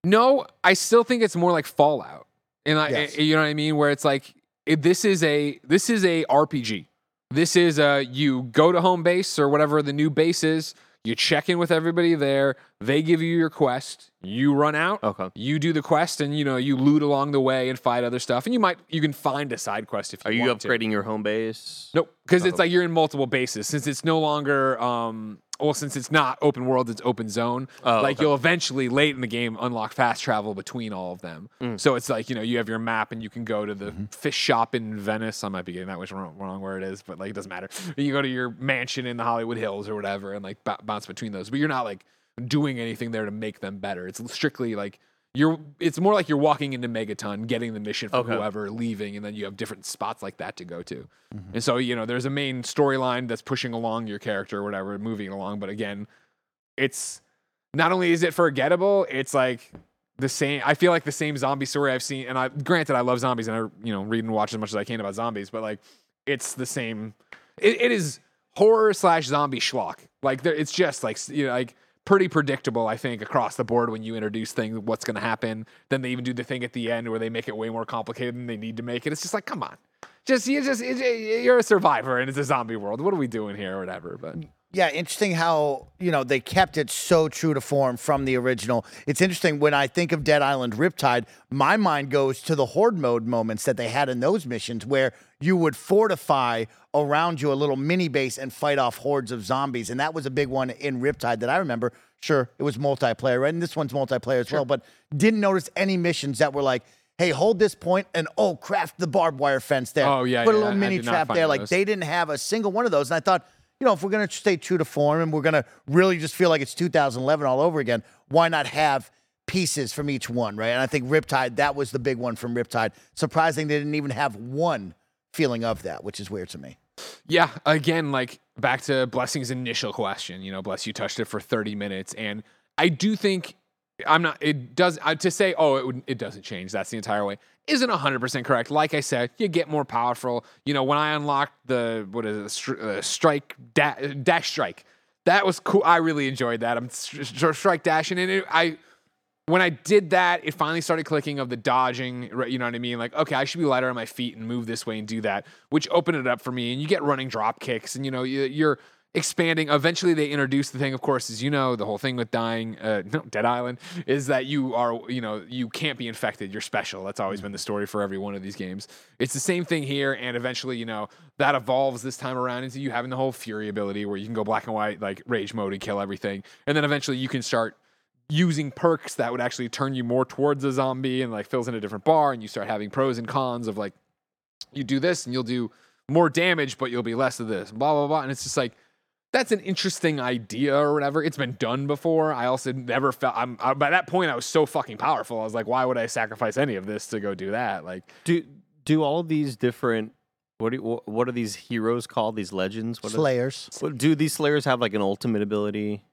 No, I still think it's more like Fallout, and I, Yes. you know what I mean, where it's like it, this is a this is a RPG. This is a you go to home base or whatever the new base is. You check in with everybody there. They give you your quest. You run out. Okay. You do the quest, and you know you loot along the way and fight other stuff. And you might you can find a side quest if you Are you want to. upgrading your home base? Nope, because it's like you're in multiple bases since it's no longer um well, since it's not open world, it's open zone. Oh, like okay. you'll eventually late in the game unlock fast travel between all of them. Mm. So it's like you know you have your map and you can go to the Mm-hmm. fish shop in Venice. I might be getting that which wrong, wrong where it is, but like it doesn't matter. You go to your mansion in the Hollywood Hills or whatever, and like b- bounce between those. But you're not like doing anything there to make them better. It's strictly like you're. It's more like you're walking into Megaton, getting the mission from Okay. whoever, leaving, and then you have different spots like that to go to. Mm-hmm. And so you know there's a main storyline that's pushing along your character or whatever, moving along. But again, it's not only is it forgettable, it's like the same. I feel like the same zombie story I've seen. And I, granted, I love zombies and I, you know, read and watch as much as I can about zombies, but like, it's the same. It, it is horror slash zombie schlock. Like, there, it's just like, you know, like pretty predictable. I think across the board when you introduce things, what's going to happen. Then they even do the thing at the end where they make it way more complicated than they need to make it. It's just like, come on. Just you just you're a survivor and it's a zombie world. What are we doing here or whatever? But Yeah, interesting how, you know, they kept it so true to form from the original. It's interesting when I think of Dead Island Riptide, my mind goes to the horde mode moments that they had in those missions where you would fortify around you a little mini base and fight off hordes of zombies. And that was a big one in Riptide that I remember. Sure, it was multiplayer, right? And this one's multiplayer as well, but didn't notice any missions that were like, hey, hold this point and oh, craft the barbed wire fence there. Oh, yeah, Put a little I mini trap there. Like those. they didn't have a single one of those. And I thought, you know, if we're going to stay true to form and we're going to really just feel like it's 2011 all over again, why not have pieces from each one, right? And I think Riptide, that was the big one from Riptide. Surprising they didn't even have one feeling of that, which is weird to me. Yeah, again, like back to Blessing's initial question. You know, Bless, you touched it for 30 minutes, and I do think I'm not. It does uh, to say, oh, it it doesn't change. That's the entire way. Isn't 100 percent correct. Like I said, you get more powerful. You know, when I unlocked the what is it, uh, strike da- dash strike, that was cool. I really enjoyed that. I'm stri- strike dashing, and it, I when I did that, it finally started clicking of the dodging. You know what I mean? Like, okay, I should be lighter on my feet and move this way and do that, which opened it up for me. And you get running drop kicks, and you know you're expanding. Eventually, they introduce the thing, of course, as you know, the whole thing with dying, uh, no, Dead Island, is that you are, you know, you can't be infected. You're special. That's always been the story for every one of these games. It's the same thing here, and eventually, you know, that evolves this time around into you having the whole Fury ability where you can go black and white, like rage mode, and kill everything, and then eventually you can start using perks that would actually turn you more towards a zombie and like fills in a different bar and you start having pros and cons of like you do this and you'll do more damage but you'll be less of this blah blah blah and it's just like that's an interesting idea or whatever it's been done before i also never felt i'm I, by that point i was so fucking powerful i was like why would i sacrifice any of this to go do that like Do do all these different what do you, what are these heroes called? These legends? What are- Slayers. what- do these slayers have like an ultimate ability?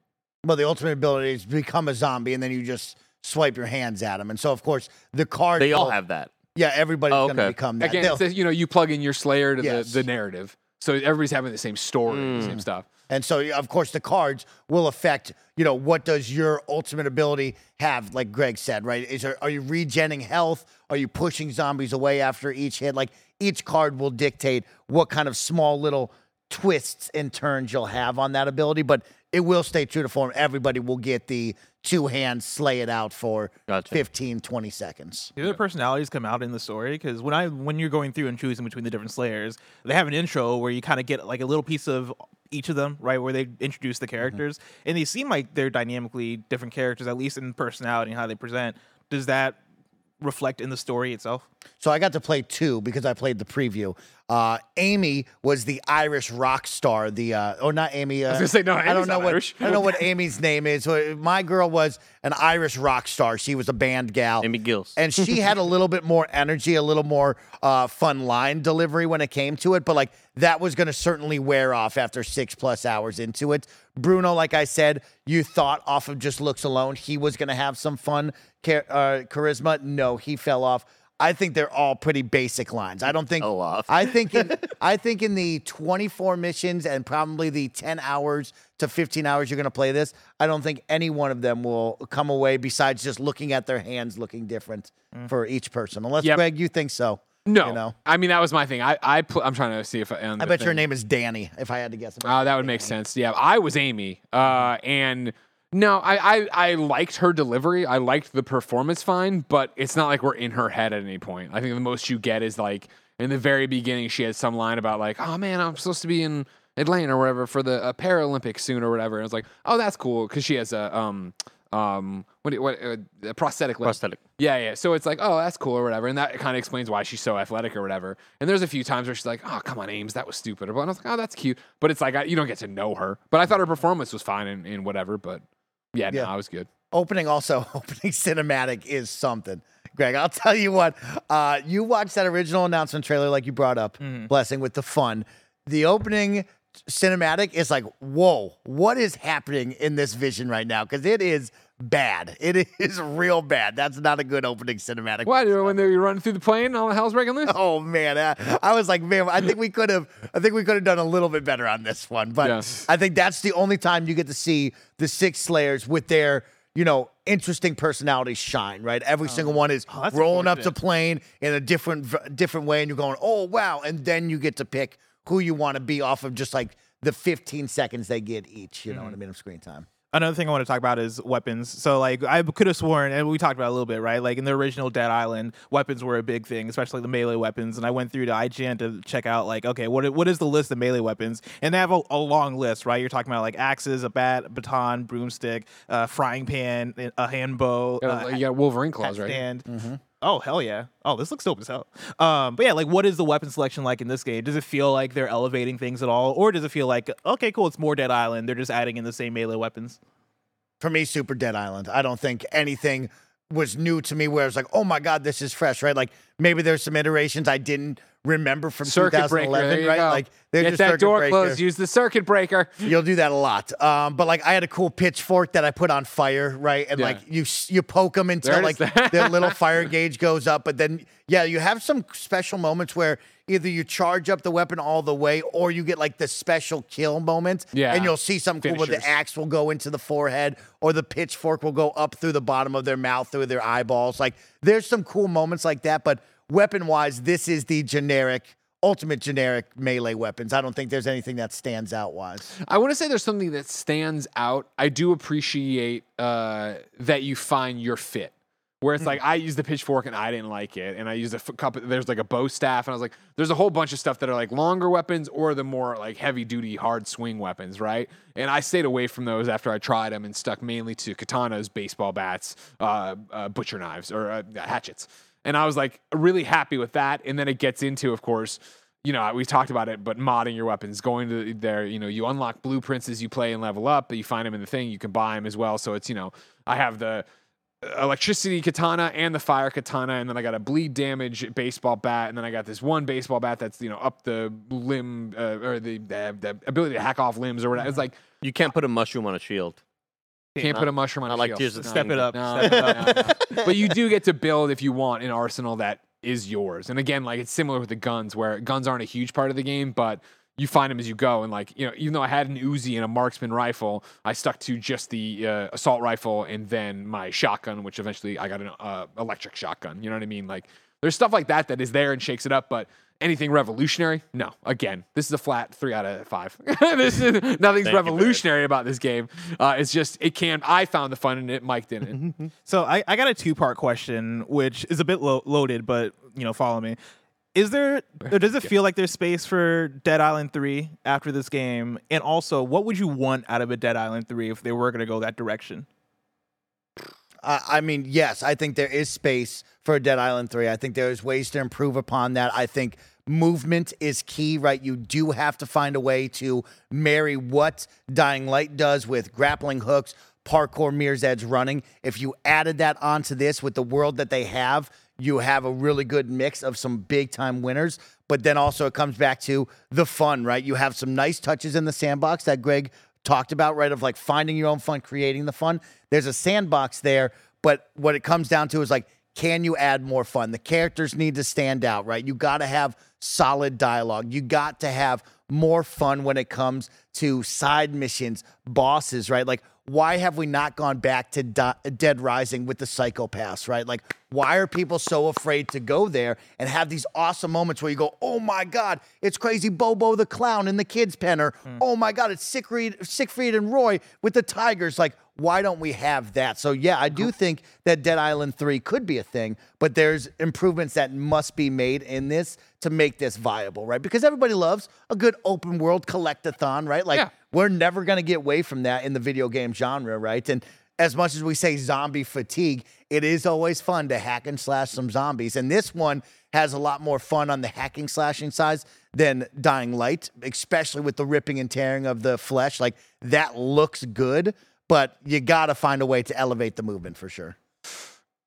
Well, the ultimate ability is become a zombie and then you just swipe your hands at them. And so, of course, the card. They all have that. Yeah, everybody's Oh, going to okay. become that. again They'll- it's the, you know you plug in your slayer to Yes. the, the narrative so everybody's having the same story the same hmm. stuff And so, of course, the cards will affect, you know, what does your ultimate ability have, like Greg said, right? Is there, are you regenning health? Are you pushing zombies away after each hit? Like each card will dictate what kind of small little twists and turns you'll have on that ability, but it will stay true to form. Everybody will get the two hands slay it out for Gotcha. 15, 20 seconds. Do their personalities come out in the story? Because when I when you're going through and choosing between the different slayers, they have an intro where you kind of get like a little piece of each of them, right? Where they introduce the mm-hmm. characters, and they seem like they're dynamically different characters, at least in personality and how they present. Does that reflect in the story itself? So I got to play two because I played the preview. Uh, Amy was the Irish rock star. The uh, or not Amy. Uh, was gonna say, no, I don't know not what Irish. I don't know what Amy's name is. My girl was an Irish rock star. She was a band gal. Amy Gills. And she had a little bit more energy, a little more uh, fun line delivery when it came to it. But like that was going to certainly wear off after six plus hours into it. Bruno, like I said, you thought off of just looks alone he was going to have some fun char- uh, charisma. No, he fell off. I think they're all pretty basic lines. I don't think. Fell off. I think. In, I think in the 24 missions and probably the 10 hours to 15 hours you're going to play this, I don't think any one of them will come away besides just looking at their hands looking different for each person. Unless Yep. Greg, you think so. no You know. i mean that was my thing i i pl- i'm trying to see if i I bet your name is Dani. If I had to guess. Oh, that would make sense. Yeah, I was Amy, uh, and no, I, I I liked her delivery. I liked the performance fine, but it's not like we're in her head at any point. I think the most you get is like in the very beginning, she had some line about like, "Oh man, I'm supposed to be in Atlanta or whatever for the uh, Paralympics soon or whatever. And I was like, oh, that's cool because she has a um um what what uh, a prosthetic. Prosthetic. Yeah, yeah. So it's like, oh, that's cool or whatever, and that kind of explains why she's so athletic or whatever. And there's a few times where she's like, oh, come on, Ames, that was stupid. or And I was like, oh, that's cute, but it's like I, you don't get to know her. But I thought her performance was fine and, and whatever. But yeah, Yeah. no, I was good. opening also opening cinematic is something. Greg, I'll tell you what. Uh, you watched that original announcement trailer, like you brought up, blessing with the fun. The opening cinematic is like, whoa, what is happening in this vision right now? Because it is bad. It is real bad. That's not a good opening cinematic. What when they were running through the plane, all the hell's breaking loose? Oh man, I, I was like, man, I think we could have, I think we could have done a little bit better on this one. But Yes. I think that's the only time you get to see the six Slayers with their, you know, interesting personalities shine. Right, every oh. single one is oh, that's a rolling up to bit. plane in a different, different way, and you're going, oh wow, and then you get to pick who you want to be off of just like the 15 seconds they get each. You know what mm-hmm. I mean of screen time. Another thing I want to talk about is weapons. So, like, I could have sworn, and we talked about it a little bit, right? Like in the original Dead Island, weapons were a big thing, especially the melee weapons. And I went through to IGN to check out, like, okay, what what is the list of melee weapons? And they have a, a long list, right? You're talking about like axes, a bat, a baton, broomstick, uh, frying pan, a hand bow, You uh, got, you got Wolverine claws, right? stand. Oh hell yeah! Oh, this looks dope as hell. Um, but yeah, like, what is the weapon selection like in this game? Does it feel like they're elevating things at all, or does it feel like okay, cool, it's more Dead Island? They're just adding in the same melee weapons. for me, Super Dead Island. I don't think anything was new to me where it's like, oh my God, this is fresh, right? Like maybe there's some iterations I didn't remember from Circuit breaker, 2011, there you right? go. Like they're Get that door breaker. closed. Use the circuit breaker. You'll do that a lot. Um, but like I had a cool pitchfork that I put on fire, right? And Yeah. like you you poke them until like the little fire gauge goes up. But then yeah, you have some special moments where either you charge up the weapon all the way or you get like the special kill moment. Yeah. And you'll see something cool where the axe will go into the forehead or the pitchfork will go up through the bottom of their mouth through their eyeballs. Like there's some cool moments like that. But weapon wise, this is the generic. Ultimate generic melee weapons. I don't think there's anything that stands out wise. I want to say there's something that stands out. I do appreciate uh, that you find your fit. Where it's like I used the pitchfork and I didn't like it, and I used a f- couple. There's like a bow staff, and I was like, there's a whole bunch of stuff that are like longer weapons or the more like heavy duty, hard swing weapons, right? And I stayed away from those after I tried them and stuck mainly to katanas, baseball bats, uh, uh, butcher knives, or uh, hatchets. And I was like really happy with that. And then it gets into, of course, you know, we talked about it, but modding your weapons, going to there, you know, you unlock blueprints as you play and level up, but you find them in the thing, you can buy them as well. So it's, you know, I have the electricity katana and the fire katana, and then I got a bleed damage baseball bat, and then I got this one baseball bat that's, you know, up the limb uh, or the, the the ability to hack off limbs or whatever. It's like, You can't put a mushroom on a shield. can't put a mushroom on Not a like shield. Tears of Step it up. No, Step it up. no, no. but you do get to build if you want an arsenal that is yours. And again, like it's similar with the guns, where guns aren't a huge part of the game, but you find them as you go. And like you know, even though I had an Uzi and a marksman rifle, I stuck to just the uh, assault rifle and then my shotgun, which eventually I got an uh, electric shotgun. You know what I mean? Like there's stuff like that that is there and shakes it up, but. Anything revolutionary? No. Again, this is a flat three out of five. this is nothing's you, revolutionary about this game. Uh, it's just it can. I found the fun in it. Mike didn't. So I, I got a two part question, which is a bit lo- loaded, but you know, follow me. Is there, or does it feel like there's space for Dead Island 3 after this game? And also, what would you want out of a Dead Island 3 if they were going to go that direction? Uh, I mean, yes, I think there is space for Dead Island 3. I think there's ways to improve upon that. I think movement is key, right? You do have to find a way to marry what Dying Light does with grappling hooks, parkour, mirror's edge running. If you added that onto this with the world that they have, you have a really good mix of some big time winners. But then also it comes back to the fun, right? You have some nice touches in the sandbox that Greg talked about, right? Of like finding your own fun, creating the fun. There's a sandbox there, but what it comes down to is like, can you add more fun? The characters need to stand out, right? You got to have solid dialogue. You got to have more fun when it comes to side missions, bosses, right? Like, why have we not gone back to Dead Rising with the psychopaths, right? Like, why are people so afraid to go there and have these awesome moments where you go, oh my God, it's crazy Bobo the clown in the kids' pen, or hmm. oh my God, it's Siegfried, Siegfried and Roy with the tigers. Like, why don't we have that? So, yeah, I do think that Dead Island 3 could be a thing, but there's improvements that must be made in this to make this viable, right? Because everybody loves a good open world collectathon, right? Like, Yeah. We're never going to get away from that in the video game genre, right? And as much as we say zombie fatigue, it is always fun to hack and slash some zombies. And this one has a lot more fun on the hacking slashing side than Dying Light, especially with the ripping and tearing of the flesh. Like that looks good, but you got to find a way to elevate the movement for sure.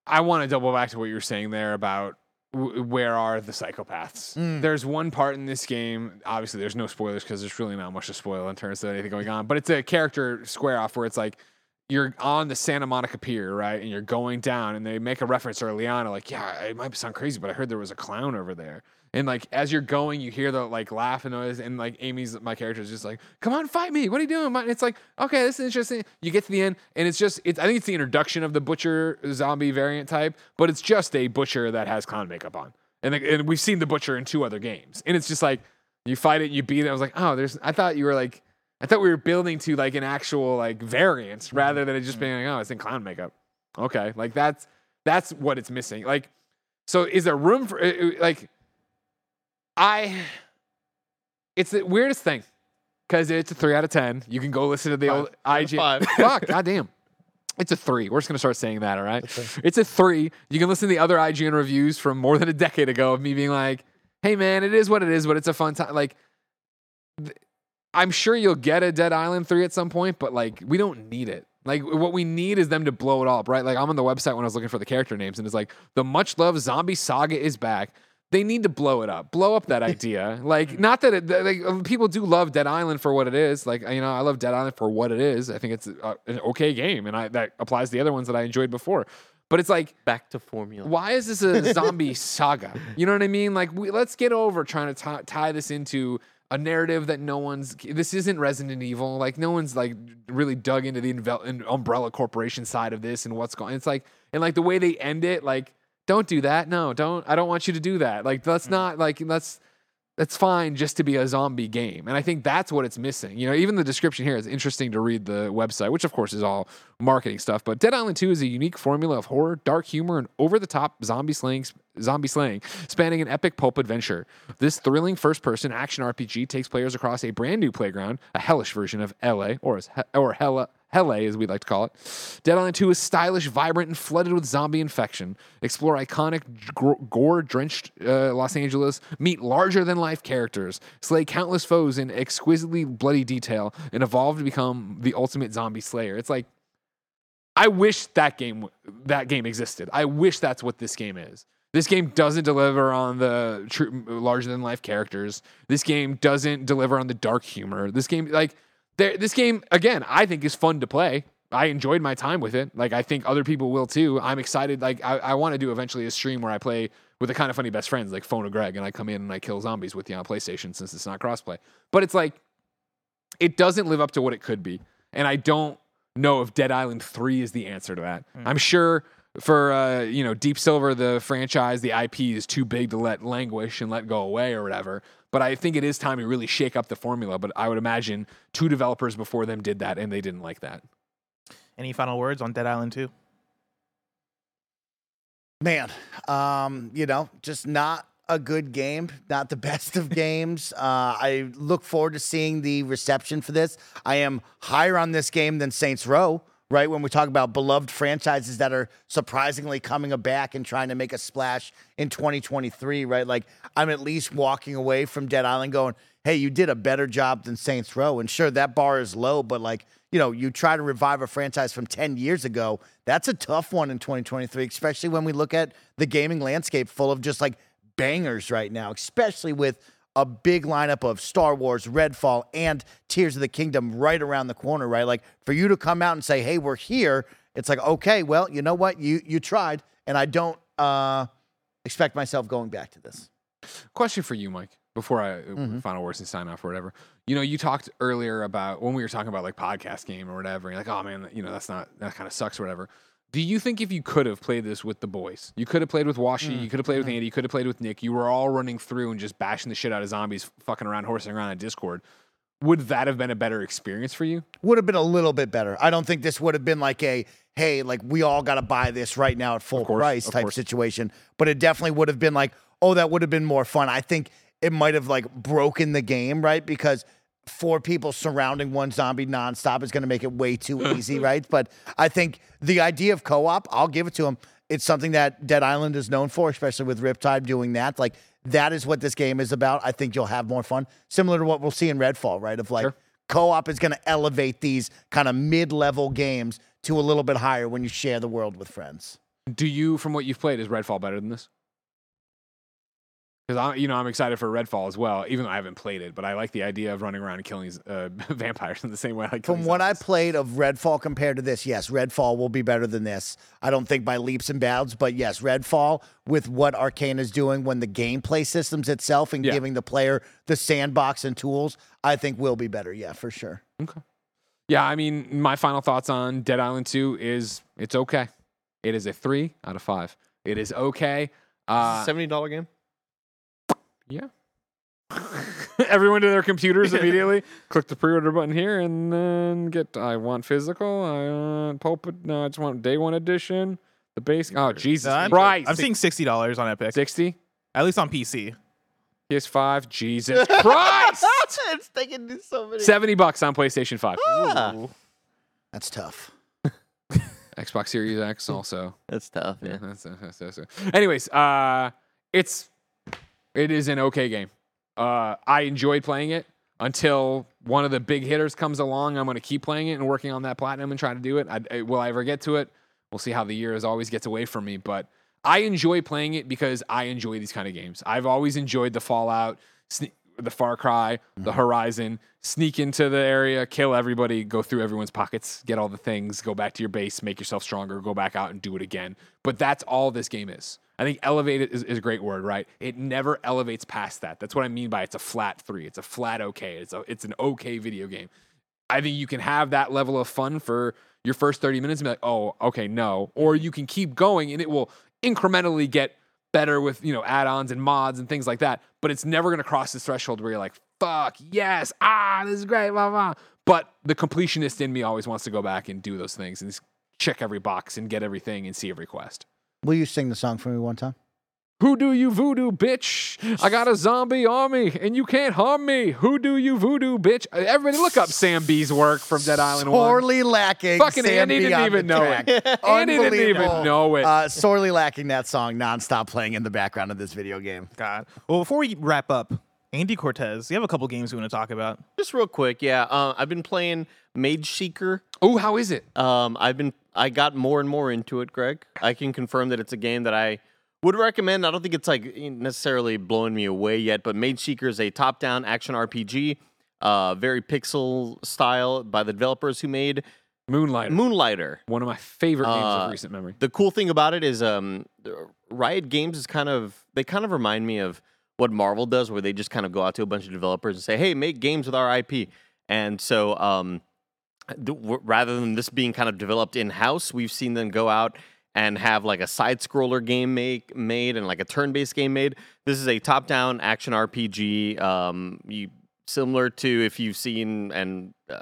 I want to double back to what you were saying there about w- where are the psychopaths. Mm. There's one part in this game. Obviously, there's no spoilers because there's really not much to spoil in terms of anything going on. But it's a character square off where it's like you're on the Santa Monica Pier, right, and you're going down, and they make a reference early on, like, yeah, it might sound crazy, but I heard there was a clown over there. And like as you're going, you hear the like laugh and noise, and like Amy's my character is just like, "Come on, fight me! What are you doing?" And it's like, okay, this is interesting. You get to the end, and it's just, it's I think it's the introduction of the butcher zombie variant type, but it's just a butcher that has clown makeup on, and like, and we've seen the butcher in two other games, and it's just like you fight it, you beat it. I was like, oh, there's. I thought you were like, I thought we were building to like an actual like variance rather than it just being like, oh, it's in clown makeup. Okay, like that's that's what it's missing. Like, so is there room for uh, uh, like? I. It's the weirdest thing because it's a three out of ten. You can go listen to the old IG. five. Fuck, goddamn. It's a three. We're just gonna start saying that, all right? It's a three. You can listen to the other IGN reviews from more than a decade ago of me being like, "Hey, man, it is what it is, but it's a fun time." Like, th- I'm sure you'll get a Dead Island three at some point, but like, we don't need it. Like, what we need is them to blow it up, right? Like, I'm on the website when I was looking for the character names, and it's like the much loved zombie saga is back. They need to blow it up, blow up that idea. like, not that it, like um, people do love Dead Island for what it is. Like, you know, I love Dead Island for what it is. I think it's a, an okay game, and I that applies to the other ones that I enjoyed before. But it's like, Back to formula. why is this a zombie saga? You know what I mean? Like, we, let's get over trying to ti- tie this into a narrative that no one's. This isn't Resident Evil. Like, no one's like really dug into the Umbrella Corporation side of this and what's going. It's like, and like the way they end it, like, don't do that. No, don't. I don't want you to do that. Like, let's mm. not. Like, let's. That's fine just to be a zombie game. And I think that's what it's missing. You know, even the description here is interesting to read the website, which of course is all marketing stuff. But Dead Island 2 is a unique formula of horror, dark humor, and over the top zombie slaying, zombie slaying, spanning an epic pulp adventure. This thrilling first person action RPG takes players across a brand new playground, a hellish version of LA, or, or Hella. Helle, as we'd like to call it. Dead Island 2 is stylish, vibrant, and flooded with zombie infection. Explore iconic, gore drenched uh, Los Angeles, meet larger than life characters, slay countless foes in exquisitely bloody detail, and evolve to become the ultimate zombie slayer. It's like, I wish that game that game existed. I wish that's what this game is. This game doesn't deliver on the true, larger than life characters. This game doesn't deliver on the dark humor. This game, like, there, this game again, I think is fun to play. I enjoyed my time with it. Like, I think other people will too. I'm excited. Like, I, I want to do eventually a stream where I play with a kind of funny best friends, like Phone of Greg, and I come in and I kill zombies with you on PlayStation since it's not crossplay. But it's like, it doesn't live up to what it could be. And I don't know if Dead Island 3 is the answer to that. I'm sure for uh, you know Deep Silver the franchise, the IP is too big to let languish and let go away or whatever. But I think it is time to really shake up the formula. But I would imagine two developers before them did that and they didn't like that. Any final words on Dead Island 2? Man, um, you know, just not a good game, not the best of games. Uh, I look forward to seeing the reception for this. I am higher on this game than Saints Row, right? When we talk about beloved franchises that are surprisingly coming back and trying to make a splash in 2023, right? Like, I'm at least walking away from Dead Island going, hey, you did a better job than Saints Row. And sure, that bar is low, but like, you know, you try to revive a franchise from 10 years ago. That's a tough one in 2023, especially when we look at the gaming landscape full of just like bangers right now, especially with a big lineup of Star Wars, Redfall, and Tears of the Kingdom right around the corner, right? Like for you to come out and say, "Hey, we're here," it's like, okay, well, you know what? You you tried, and I don't uh, expect myself going back to this. Question for you, Mike. before I Mm-hmm. final words and sign off or whatever. You know, you talked earlier about when we were talking about like podcast game or whatever. You're like, oh man, you know, that's not that kind of sucks or whatever. Do you think if you could have played this with the boys, you could have played with Washi, Mm, you could have played with Andy, you could have played with Nick, you were all running through and just bashing the shit out of zombies, fucking around, horsing around on Discord. Would that have been a better experience for you? would have been a little bit better. I don't think this would have been like a hey, like we all got to buy this right now at full course, price type course. situation. But it definitely would have been like, oh, that would have been more fun. I think it might have like broken the game, right? Because four people surrounding one zombie nonstop is going to make it way too easy, right? But I think the idea of co-op, I'll give it to them. It's something that Dead Island is known for, especially with Riptide doing that. Like that is what this game is about. I think you'll have more fun, similar to what we'll see in Redfall, right? Of like Sure. co-op is going to elevate these kind of mid-level games to a little bit higher when you share the world with friends. Do you, from what you've played, is Redfall better than this? Because I, you know, I'm excited for Redfall as well, even though I haven't played it. But I like the idea of running around and killing uh, vampires in the same way I like. From killing what I played of Redfall compared to this, yes, Redfall will be better than this. I don't think by leaps and bounds, but yes, Redfall with what Arkane is doing when the gameplay systems itself and Yeah. giving the player the sandbox and tools, I think will be better. Yeah, for sure. Okay. Yeah, I mean, my final thoughts on Dead Island 2 is it's okay. It is a three out of five. It is okay. Uh, Seventy dollar game. Yeah. Everyone to their computers immediately. Click the pre-order button here, and then get. I want physical. I want pulpit. No, I just want day one edition. The base. Oh Jesus I'm, Christ! I'm seeing sixty dollars on Epic, sixty. at least on PC. PS5. Jesus Christ! it's taking so many. Seventy bucks on PlayStation Five. Ah, That's tough. Xbox Series X also. that's tough. Yeah. That's, that's, that's, that's- Anyways, uh, it's it is an okay game. Uh, I enjoyed playing it until one of the big hitters comes along. I'm going to keep playing it and working on that platinum and trying to do it. I, I- will I ever get to it? We'll see how the year is always gets away from me, but I enjoy playing it because I enjoy these kind of games. I've always enjoyed the Fallout, sne- the Far Cry, the Horizon. Sneak into the area, kill everybody, go through everyone's pockets, get all the things, go back to your base, make yourself stronger, go back out and do it again. But that's all this game is. I think elevated is, is a great word, right? It never elevates past that. That's what I mean by it's a flat three. It's a flat okay. It's a it's an okay video game. I think you can have that level of fun for your first 30 minutes and be like, oh, okay, no. Or you can keep going and it will incrementally get better with, you know, add-ons and mods and things like that. But it's never gonna cross this threshold where you're like, fuck, yes, ah, this is great, blah, blah. But the completionist in me always wants to go back and do those things and check every box and get everything and see every quest. Will you sing the song for me one time? Who do you voodoo, bitch? I got a zombie army and you can't harm me. Who do you voodoo, bitch? Everybody look up Sam B's work from Dead Island 1. Sorely lacking. Fucking Sam Andy B didn't on even the know track. it. Andy didn't even Unbelievable. know it. Uh, sorely lacking that song nonstop playing in the background of this video game. God. Well, before we wrap up, Andy Cortez, you have a couple games we want to talk about. Just real quick, yeah. Uh, I've been playing Mageseeker. Oh, how is it? Um, I've been I got more and more into it, Greg. I can confirm that it's a game that I would recommend. I don't think it's like necessarily blowing me away yet, but Mageseeker is a top-down action RPG, uh, very pixel style by the developers who made Moonlighter. Moonlighter. One of my favorite games Uh, of recent memory. The cool thing about it is um, Riot Games is kind of they kind of remind me of what Marvel does, where they just kind of go out to a bunch of developers and say, "Hey, make games with our IP." And so, um, rather than this being kind of developed in house, we've seen them go out and have like a side scroller game make made and like a turn based game made. This is a top down action RPG. Um, you similar to if you've seen and uh,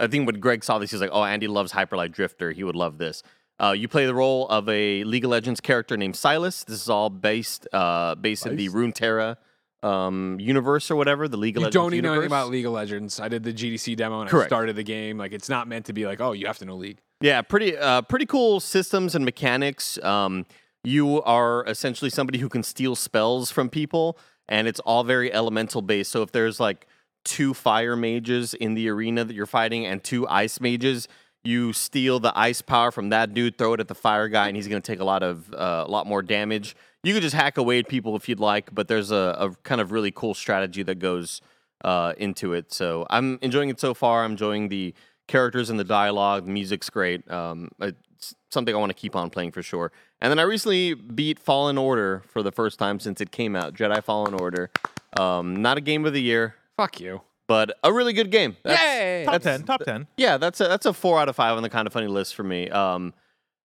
I think when Greg saw this, he's like, "Oh, Andy loves Hyper Light Drifter. He would love this." Uh, you play the role of a League of Legends character named Sylas. This is all based uh, based in the Runeterra um, universe or whatever. The League of You Legends don't even know anything universe. about League of Legends. I did the GDC demo and I started the game. Like it's not meant to be like, oh, you have to know League. Yeah, pretty uh, pretty cool systems and mechanics. Um, you are essentially somebody who can steal spells from people, and it's all very elemental based. So if there's like two fire mages in the arena that you're fighting and two ice mages, you steal the ice power from that dude, throw it at the fire guy, and he's going to take a lot of uh, a lot more damage. You could just hack away at people if you'd like, but there's a, a kind of really cool strategy that goes uh, into it. So I'm enjoying it so far. I'm enjoying the characters and the dialogue. The music's great. Um, it's something I want to keep on playing for sure. And then I recently beat Fallen Order for the first time since it came out. Jedi Fallen Order. Um, not a game of the year, Fuck you. but a really good game. That's- Yay! Top ten. Top ten. Yeah, that's a that's a four out of five on the kind of funny list for me. Um, i-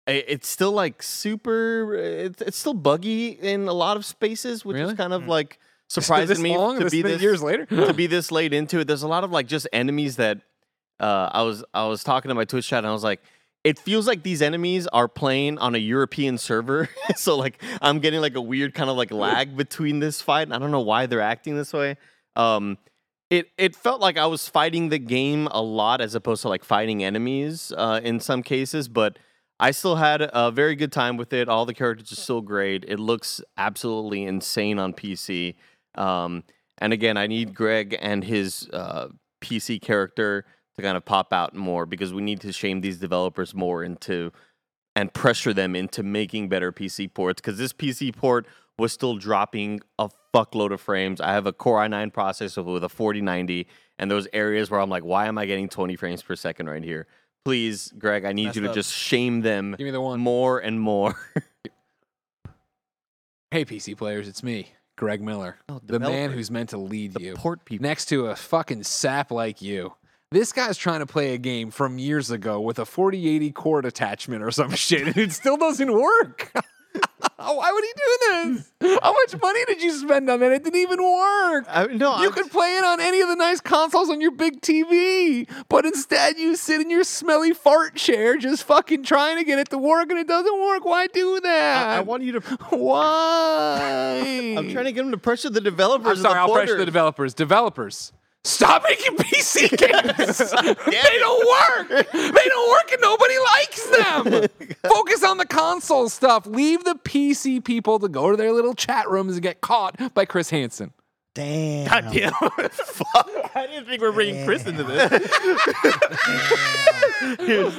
it's still like super. It's, it's still buggy in a lot of spaces, which Really? is kind of Mm. like This surprising me long? to This be this years later. to be this late into it. There's a lot of like just enemies that uh, I was I was talking to my Twitch chat and I was like, it feels like these enemies are playing on a European server. so like I'm getting like a weird kind of like lag between this fight, and I don't know why they're acting this way. Um, it it felt like I was fighting the game a lot as opposed to like fighting enemies uh, in some cases, but. I still had a very good time with it. All the characters are still great. It looks absolutely insane on PC. Um, and again, I need Greg and his uh, PC character to kind of pop out more because we need to shame these developers more into and pressure them into making better PC ports because this PC port was still dropping a fuckload of frames. I have a Core i9 processor with a 4090, and those areas where I'm like, why am I getting 20 frames per second right here? Please, Greg, I need Messed you to up. just shame them Give me the one. more and more. Hey, PC players, it's me, Greg Miller, oh, the man developer. who's meant to lead you. port people. next to a fucking sap like you. This guy's trying to play a game from years ago with a 4080 cord attachment or some shit, and it still doesn't work. Why would he do this? How much money did you spend on that? It didn't even work. I, no, You I'm- could play it on any of the nice consoles on your big TV, but instead you sit in your smelly fart chair just fucking trying to get it to work and it doesn't work. Why do that? I, I want you to. Why? I'm trying to get them to pressure the developers. I'm sorry, the I'll pressure the developers. Developers, stop making PC games. they don't work. They don't work, and nobody likes them. Focus on the console stuff. Leave the PC people to go to their little chat rooms and get caught by Chris Hansen. Damn. God damn. Fuck. I didn't think we were bringing Chris into this. here's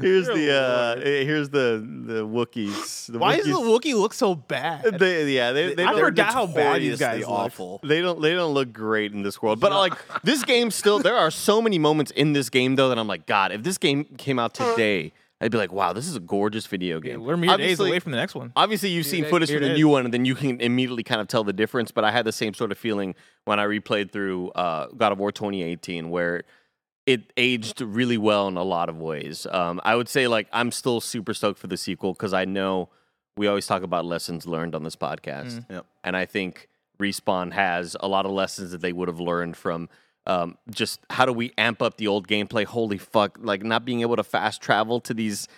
here's the uh, here's the the Wookiees. The Why does the Wookiees- Wookiee look so bad? They, yeah, they, they I don't- forgot how bad these guys Notoriously look. awful. They don't they don't look great in this world. But like this game still there are so many moments in this game though that I'm like, God, if this game came out today, I'd be like, wow, this is a gorgeous video game. We're mere days away from the next one. Obviously, you've seen it- footage here from the new one, and then you can immediately kind of tell the difference. But I had the same sort of feeling when I replayed through uh, God of War 2018, where it aged really well in a lot of ways. Um, I would say, like, I'm still super stoked for the sequel because I know we always talk about lessons learned on this podcast. Yep. And I think Respawn has a lot of lessons that they would have learned from um, just how do we amp up the old gameplay. Holy fuck. Like, not being able to fast travel to these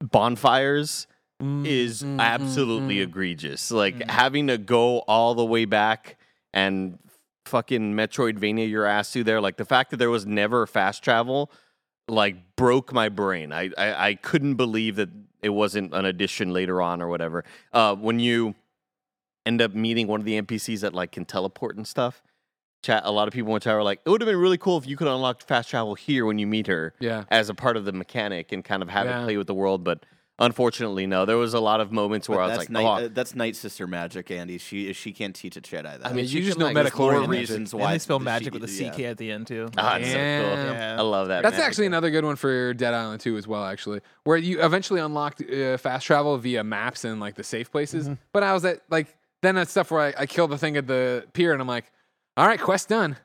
bonfires is mm, absolutely egregious. Like having to go all the way back and fucking Metroidvania your ass to there. Like the fact that there was never fast travel, like broke my brain. I I, I couldn't believe that it wasn't an addition later on or whatever. Uh, when you end up meeting one of the NPCs that like can teleport and stuff. Chat. A lot of people in chat were like, "It would have been really cool if you could unlock fast travel here when you meet her." Yeah. as a part of the mechanic and kind of have Yeah. it play with the world. But unfortunately, no. There was a lot of moments where But I was that's like, night, oh, uh, that's Night Sister magic, Andy. She she can't teach a Jedi that. I mean, you just know like, midi-chlorian more magic. reasons And why they spell she- magic with a yeah. CK at the end too. ah, it's so cool. Yeah. I love that. That's magic. actually another good one for Dead Island 2 as well, actually, where you eventually unlocked uh, fast travel via maps and like the safe places. But I was at like, then that stuff where I, I kill the thing at the pier and I'm like, all right, quest done.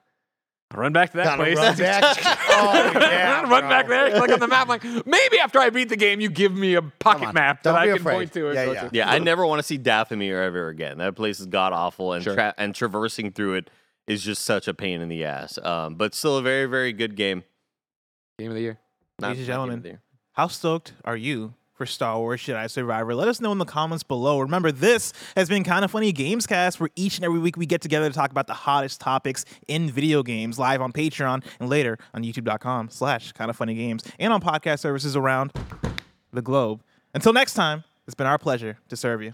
I'll run back to that Gotta place. run back. Oh, yeah, run bro. back there, click on the map. like, maybe after I beat the game, you give me a pocket on, map don't that I be can afraid. point to. Yeah, yeah. to. Yeah, I never want to see Dathomir ever again. That place is god awful, and Sure. tra- and traversing through it is just such a pain in the ass. Um, but still a very very good game. Game of the year. Not Ladies and gentlemen, of the year. How stoked are you for Star Wars Jedi Survivor? Let us know in the comments below. Remember, this has been Kind of Funny Gamescast, where each and every week we get together to talk about the hottest topics in video games, live on Patreon and later on youtube.com slash kind of funny games and on podcast services around the globe. Until next time, it's been our pleasure to serve you.